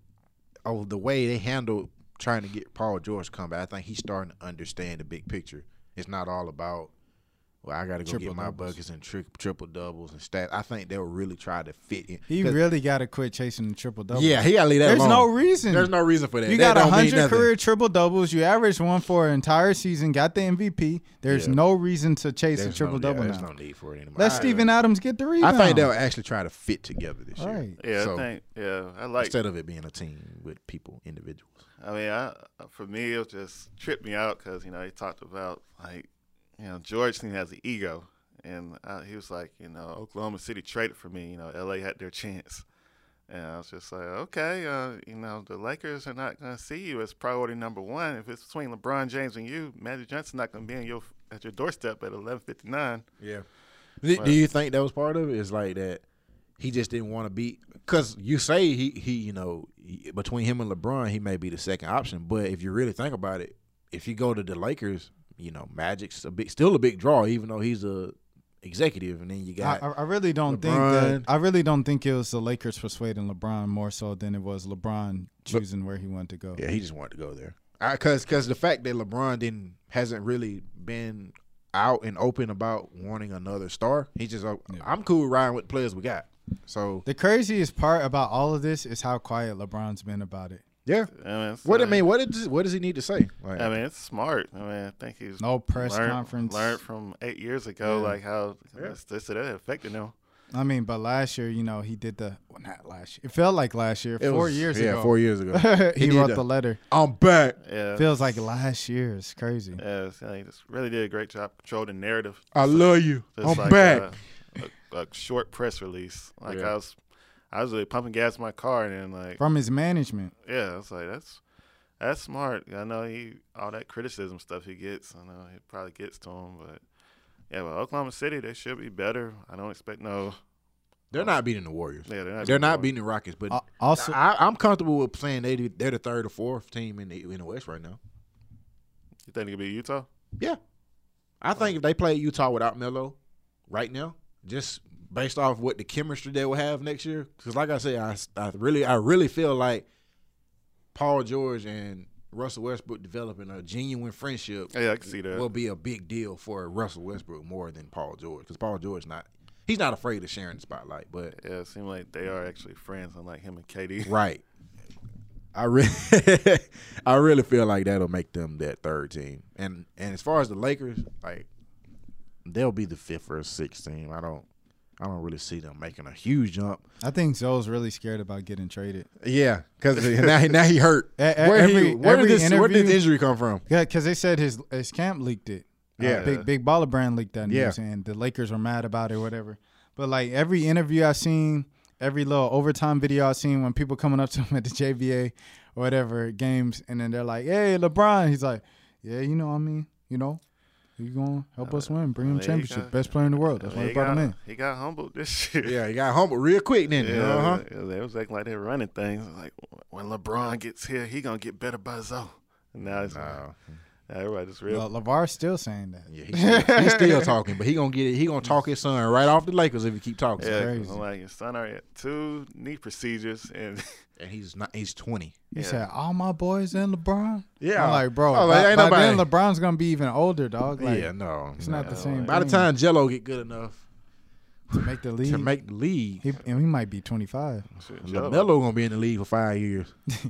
of the way they handle trying to get Paul George come back. I think he's starting to understand the big picture. It's not all about. Well, I got to go get my Triple-doubles. buckets and tri- triple doubles and stats. I think they'll really try to fit in. He 'Cause- really got to quit chasing the triple double. yeah, he got to leave that There's alone. no reason. There's no reason for that. You That got don't 100 career triple doubles. You averaged one for an entire season, got the MVP. There's Yeah. no reason to chase a There's triple no, yeah, double There's now. no need for it anymore. Let I- Steven uh, Adams get the rebound. I think they'll actually try to fit together this year. Right. Yeah, So, I think. Yeah, I like. instead of it being a team with people, individuals. I mean, I, for me, it just tripped me out because you know he talked about like, you know, George Clooney has an ego, and uh, he was like, you know, Oklahoma City traded for me. You know, L.A. had their chance, and I was just like, okay, uh, you know, the Lakers are not going to see you as priority number one. If it's between LeBron James and you, Magic Johnson's not going to be in your at your doorstep at eleven fifty nine. Yeah. Do, do you think that was part of it? Is like that he just didn't want to be because you say he he you know between him and LeBron he may be the second option, but if you really think about it, if you go to the Lakers, you know Magic's a big still a big draw, even though he's a executive, and then you got I I really don't think that. I really don't think it was the Lakers persuading LeBron more so than it was LeBron choosing where he wanted to go. Yeah, he just wanted to go there. Because because the fact that LeBron didn't hasn't really been out and open about wanting another star. He just uh, I'm cool riding with the players we got. So The craziest part about all of this is how quiet LeBron's been about it. Yeah, I mean, it's what I mean, what does what does he need to say? Like, I mean, it's smart. I mean, I think he's No press learned, conference. Learned from eight years ago, Yeah. like how Yeah. this, this that affected him. I mean, but last year, you know, he did the well, not last year. It felt like last year, it four was- years yeah, ago. four years ago. he, did wrote the- the letter. I'm back. Yeah, Feels like last year. It's crazy. Yeah, so he just really did a great job controlling the narrative. I love you. I'm like, back. uh, a, a short press release. Like Yeah. I was, I was like pumping gas in my car, and then like, From his management. yeah, I was like, that's that's smart. I know he all that criticism stuff he gets. I know it probably gets to him, but yeah, well, Oklahoma City they should be better. I don't expect no. They're not beating the Warriors. Yeah, they're not. They're not beating beating the Rockets, but Uh, also, I, I'm comfortable with saying they they're the third or fourth team in the in the West right now. You think it could be Utah? Yeah, I think if they play Utah without Melo right now, just based off what the chemistry they will have next year, because like I said, I, I really I really feel like Paul George and Russell Westbrook developing a genuine friendship Yeah, I can see that. will be a big deal for Russell Westbrook more than Paul George because Paul George not he's not afraid of sharing the spotlight, but yeah, it seems like they are actually friends, unlike him and KD. right. I really, I really feel like that'll make them that third team. And and as far as the Lakers, like they'll be the fifth or sixth team. I don't, I don't really see them making a huge jump. I think Zoe's really scared about getting traded. Yeah, because now, he- now he hurt. Where, every- he, where did this? Where did injury come from? Yeah, because they said his his camp leaked it. Uh, Yeah. big big baller brand leaked that Yeah. news, and the Lakers were mad about it, or whatever. But like every interview I've seen, every little overtime video I've seen, when people coming up to him at the JBA or whatever games, and then they're like, "Hey, LeBron," he's like, "Yeah, you know, what I mean, you know, you gonna help us win, bring him there championship, go. best player in the world. That's why he, they brought got, him in." he got humbled this year. Yeah, he got humbled real quick then. Yeah, uh-huh. yeah, they was acting like they're running things. Like when LeBron gets here, he gonna get better by Zoe. And now it's No. everybody just real. Le- LeVar's still saying that. Yeah, he's still, he's still talking, but he gonna get it. He gonna talk his son right off the Lakers if he keep talking. yeah, 'cause crazy. I'm like your son already had two knee procedures, and and he's not. He's twenty. He Yeah. said, "All my boys and LeBron." Yeah. I'm like, bro, Oh, like, by, ain't by then LeBron's gonna be even older, dog. Like, yeah, no, it's not the no. same. By the time Gelo get good enough to make the league, to make the league, he, and he might be 25. shit, Joe- Lamelo gonna be in the league for five years.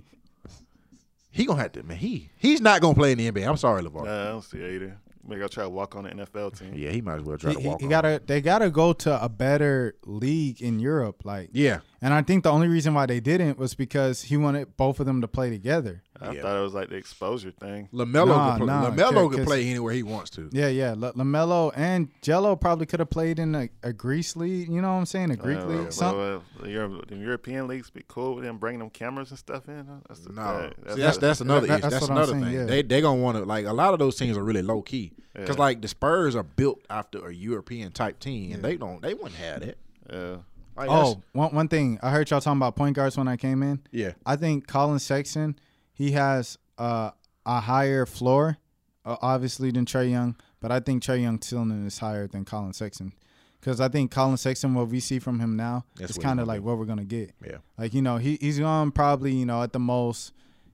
he gonna have to man. He he's not gonna play in the NBA. I'm sorry, LeBron. Nah, I don't see either. Maybe I'll try to walk on the NFL team. yeah, he might as well try He, to walk. he on. gotta, they gotta go to a better league in Europe. Like, Yeah, and I think the only reason why they didn't was because he wanted both of them to play together. I Yeah. thought it was like the exposure thing. Lamelo Nah, can play. nah, Lamelo cause- can play anywhere he wants to. Yeah, yeah. L- Lamelo and Gelo probably could have played in a, a Greece league. You know what I'm saying? A Greek Uh, league. well, Some, well, the, Euro- the European leagues be cool with them bringing them cameras and stuff in. That's the, No, that- See, that's that's another that- issue. that's That's, another saying, thing. yeah. They they gonna want to like a lot of those teams are really low key because Yeah. like the Spurs are built after a European type team and they don't they wouldn't have that. yeah. Like, oh, one one thing I heard y'all talking about point guards when I came in. yeah, I think Collin Sexton he has uh, a higher floor, uh, obviously than Trae Young, but I think Trae Young ceiling is higher than Collin Sexton. Because I think Collin Sexton, what we see from him now, That's is kind of like be. what we're gonna get. yeah. Like, you know, he he's going probably, you know, at the most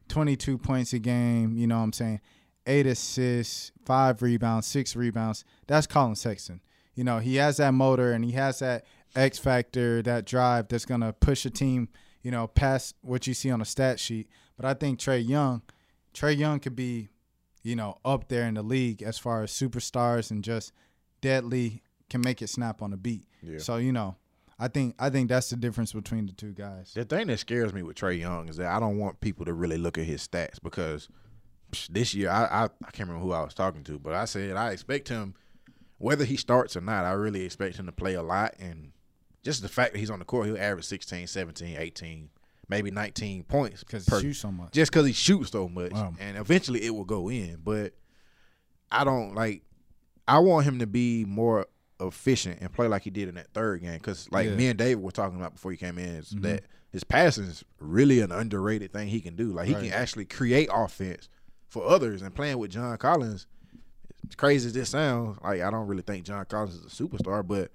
22 points a game, you know what I'm saying? Eight assists, five rebounds, six rebounds. That's Collin Sexton. You know, he has that motor and he has that X factor, that drive that's going to push a team, you know, past what you see on a stat sheet. But I think Trae Young, Trae Young could be, you know, up there in the league as far as superstars and just deadly can make it snap on the beat. Yeah. So, you know, I think I think that's the difference between the two guys. The thing that scares me with Trae Young is that I don't want people to really look at his stats because this year I, I I can't remember who I was talking to, but I said I expect him whether he starts or not. I really expect him to play a lot and just the fact that he's on the court, he'll average 16, 17, 18, maybe 19 points because he shoots so much. just because he shoots so much, Wow. and eventually it will go in. But I don't like. I want him to be more efficient and play like he did in that third game. Because like Yeah. me and David were talking about before he came in, is mm-hmm. that his passing is really an underrated thing he can do. Like he Right. can actually create offense for others. And playing with John Collins, as crazy as this sounds, like I don't really think John Collins is a superstar, but.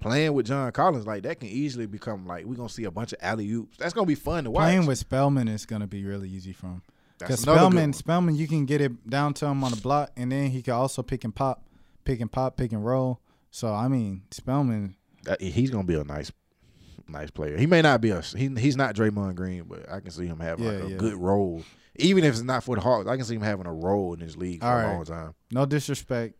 Playing with John Collins like that can easily become like we're gonna see a bunch of alley oops. That's gonna be fun to watch. Playing with Spellman is gonna be really easy for him. Because Spellman. Spellman, you can get it down to him on the block, and then he can also pick and pop, pick and pop, pick and roll. So I mean, Spellman, uh, that, he's gonna be a nice, nice player. He may not be a he, he's not Draymond Green, but I can see him having like a yeah. good role. Even if it's not for the Hawks, I can see him having a role in this league for All a right. long time. no disrespect,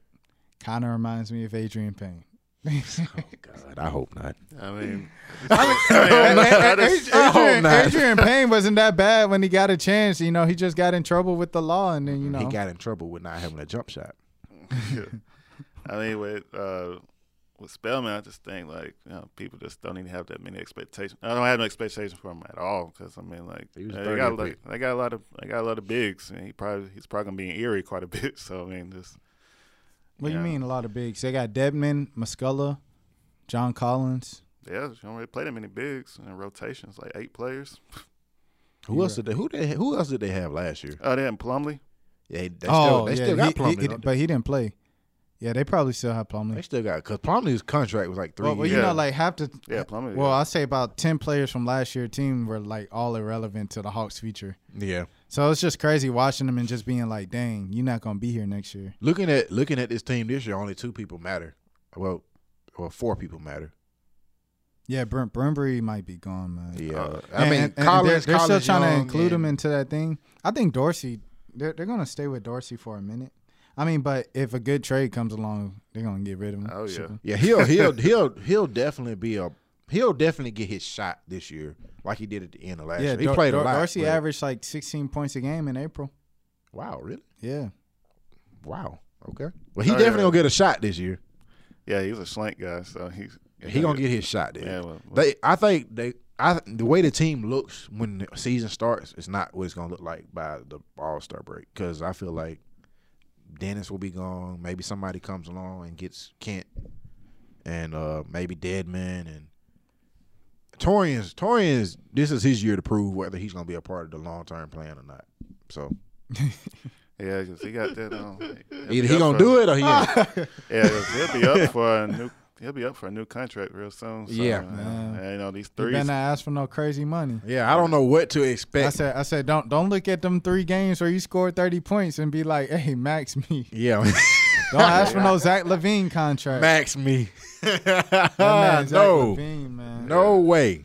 kind of reminds me of Adreian Payne. God, I hope not. I mean, I hope not. Adreian Payne wasn't that bad when he got a chance. You know, he just got in trouble with the law, and then you know, He got in trouble with not having a jump shot. I mean, with uh, with Spellman, I just think like you know, people just don't even have that many expectations. I don't have no expectations for him at all because I mean, like He was they got like they got a lot of they got a lot of bigs, and he probably he's probably gonna be in Erie quite a bit. So I mean, just what do yeah. you mean a lot of bigs? They got Dedmon, Muscala, John Collins. yeah, you don't really play that many bigs in rotations, like eight players. Who You're else did they who they who else did they have last year? Oh, they had Plumlee. Yeah, they, they oh, still they yeah, still got he- he- he- but he didn't play. Yeah, they probably still have Plumlee. They still got because Plumlee's contract was like three Well, well, years. you Yeah. know, like half the Yeah, Plumlee. Well, yeah. I'll say about ten players from last year team were like all irrelevant to the Hawks future. Yeah, So it's just crazy watching them and just being like, "Dang, you're not gonna be here next year." Looking at looking at this team this year, only two people matter. Well, well, four people matter. Yeah, Brent Brimbury might be gone, man. Yeah, Uh, I And- mean, and- and Collins, they're, they're still trying to include him into that thing. I think Dorsey, they're they're gonna stay with Dorsey for a minute. I mean, but if a good trade comes along, they're gonna get rid of him. Oh, yeah. Yeah, he'll he'll he'll he'll definitely be a he'll definitely get his shot this year, like he did at the end of last yeah. year. He Dor- played Dor- a lot. Dorsey but- averaged like 16 points a game in April. Wow, really? Yeah, Wow. Okay. Well, he Oh, definitely yeah. gonna get a shot this year. Yeah, he's a slant guy, so he's He gonna get his shot there. Yeah, well, They, I think they, I the way the team looks when the season starts is not what it's gonna look like by the All Star break. Because I feel like Dennis will be gone. Maybe somebody comes along and gets Kent, and uh maybe Dedmon and Taurean's. Taurean's. This is his year to prove whether he's gonna be a part of the long term plan or not. So yeah, 'cause he got that. Um, either he gonna do it or he ain't. Yeah, 'cause he'll be up for a new. He'll be up for a new contract real soon. So, Yeah. uh, Man. and, you know these three. better threes. not ask for no crazy money. yeah, I don't know what to expect. I expect. said, I said, don't don't look at them three games where you scored 30 points and be like, hey, max me. yeah, Don't ask for no Zach LaVine contract. max me. Man, no, LaVine, man. no way,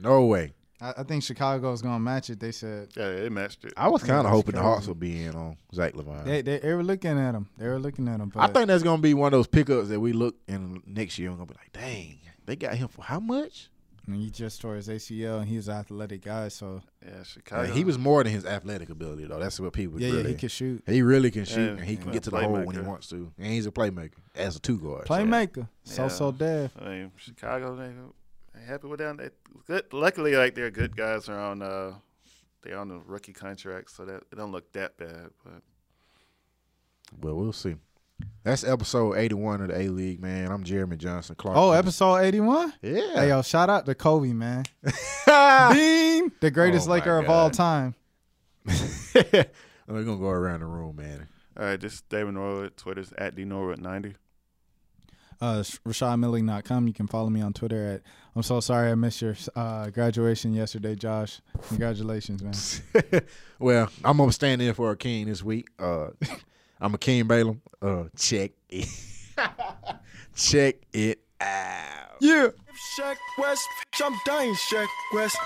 no way. I, I think Chicago's gonna match it. They said Yeah, they matched it. I was kind of That's hoping the Hawks would be in on Zach LaVine. they, they they were looking at him. They were looking at him. But I think that's gonna be one of those pickups that we look in next year and gonna be like, dang, they got him for how much? I mean, he just tore his ACL and he's an athletic guy. So Yeah, Chicago. Yeah, he was more than his athletic ability though. That's what people yeah, really. yeah, he can shoot. he really can shoot Yeah, and he can get to the hole when he wants to. And he's a playmaker as a two guard. Playmaker. So Yeah. so dev. I mean, Chicago. They, they happy with them. They good. Luckily, like their good guys are on. Uh, they're on the rookie contract, so that it don't look that bad. But well, we'll see. That's episode eighty-one of the A League, man. I'm Jeremy Johnson. Clark. Oh, episode 81? Yeah. Hey, yo, shout out to Kobe, man. Bean, the greatest Oh, my Laker of all time. We're gonna go around the room, man. all right, this is David Norwood. Twitter's at d norwood ninety. Uh, RashadMilling.com. You can follow me on Twitter at. I'm so sorry I missed your uh, graduation yesterday, Josh. Congratulations, man. well, I'm gonna stand in for a king this week. Uh, I'm Akeem Balaam. Uh, check it. check it out. Yeah. Live Shaq West. I'm dying Shaq West.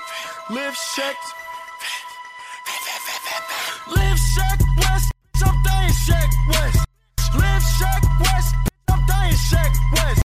Live Shaq. Live Shaq West. I'm dying Shaq West. Live Shaq West. I'm dying Shaq West.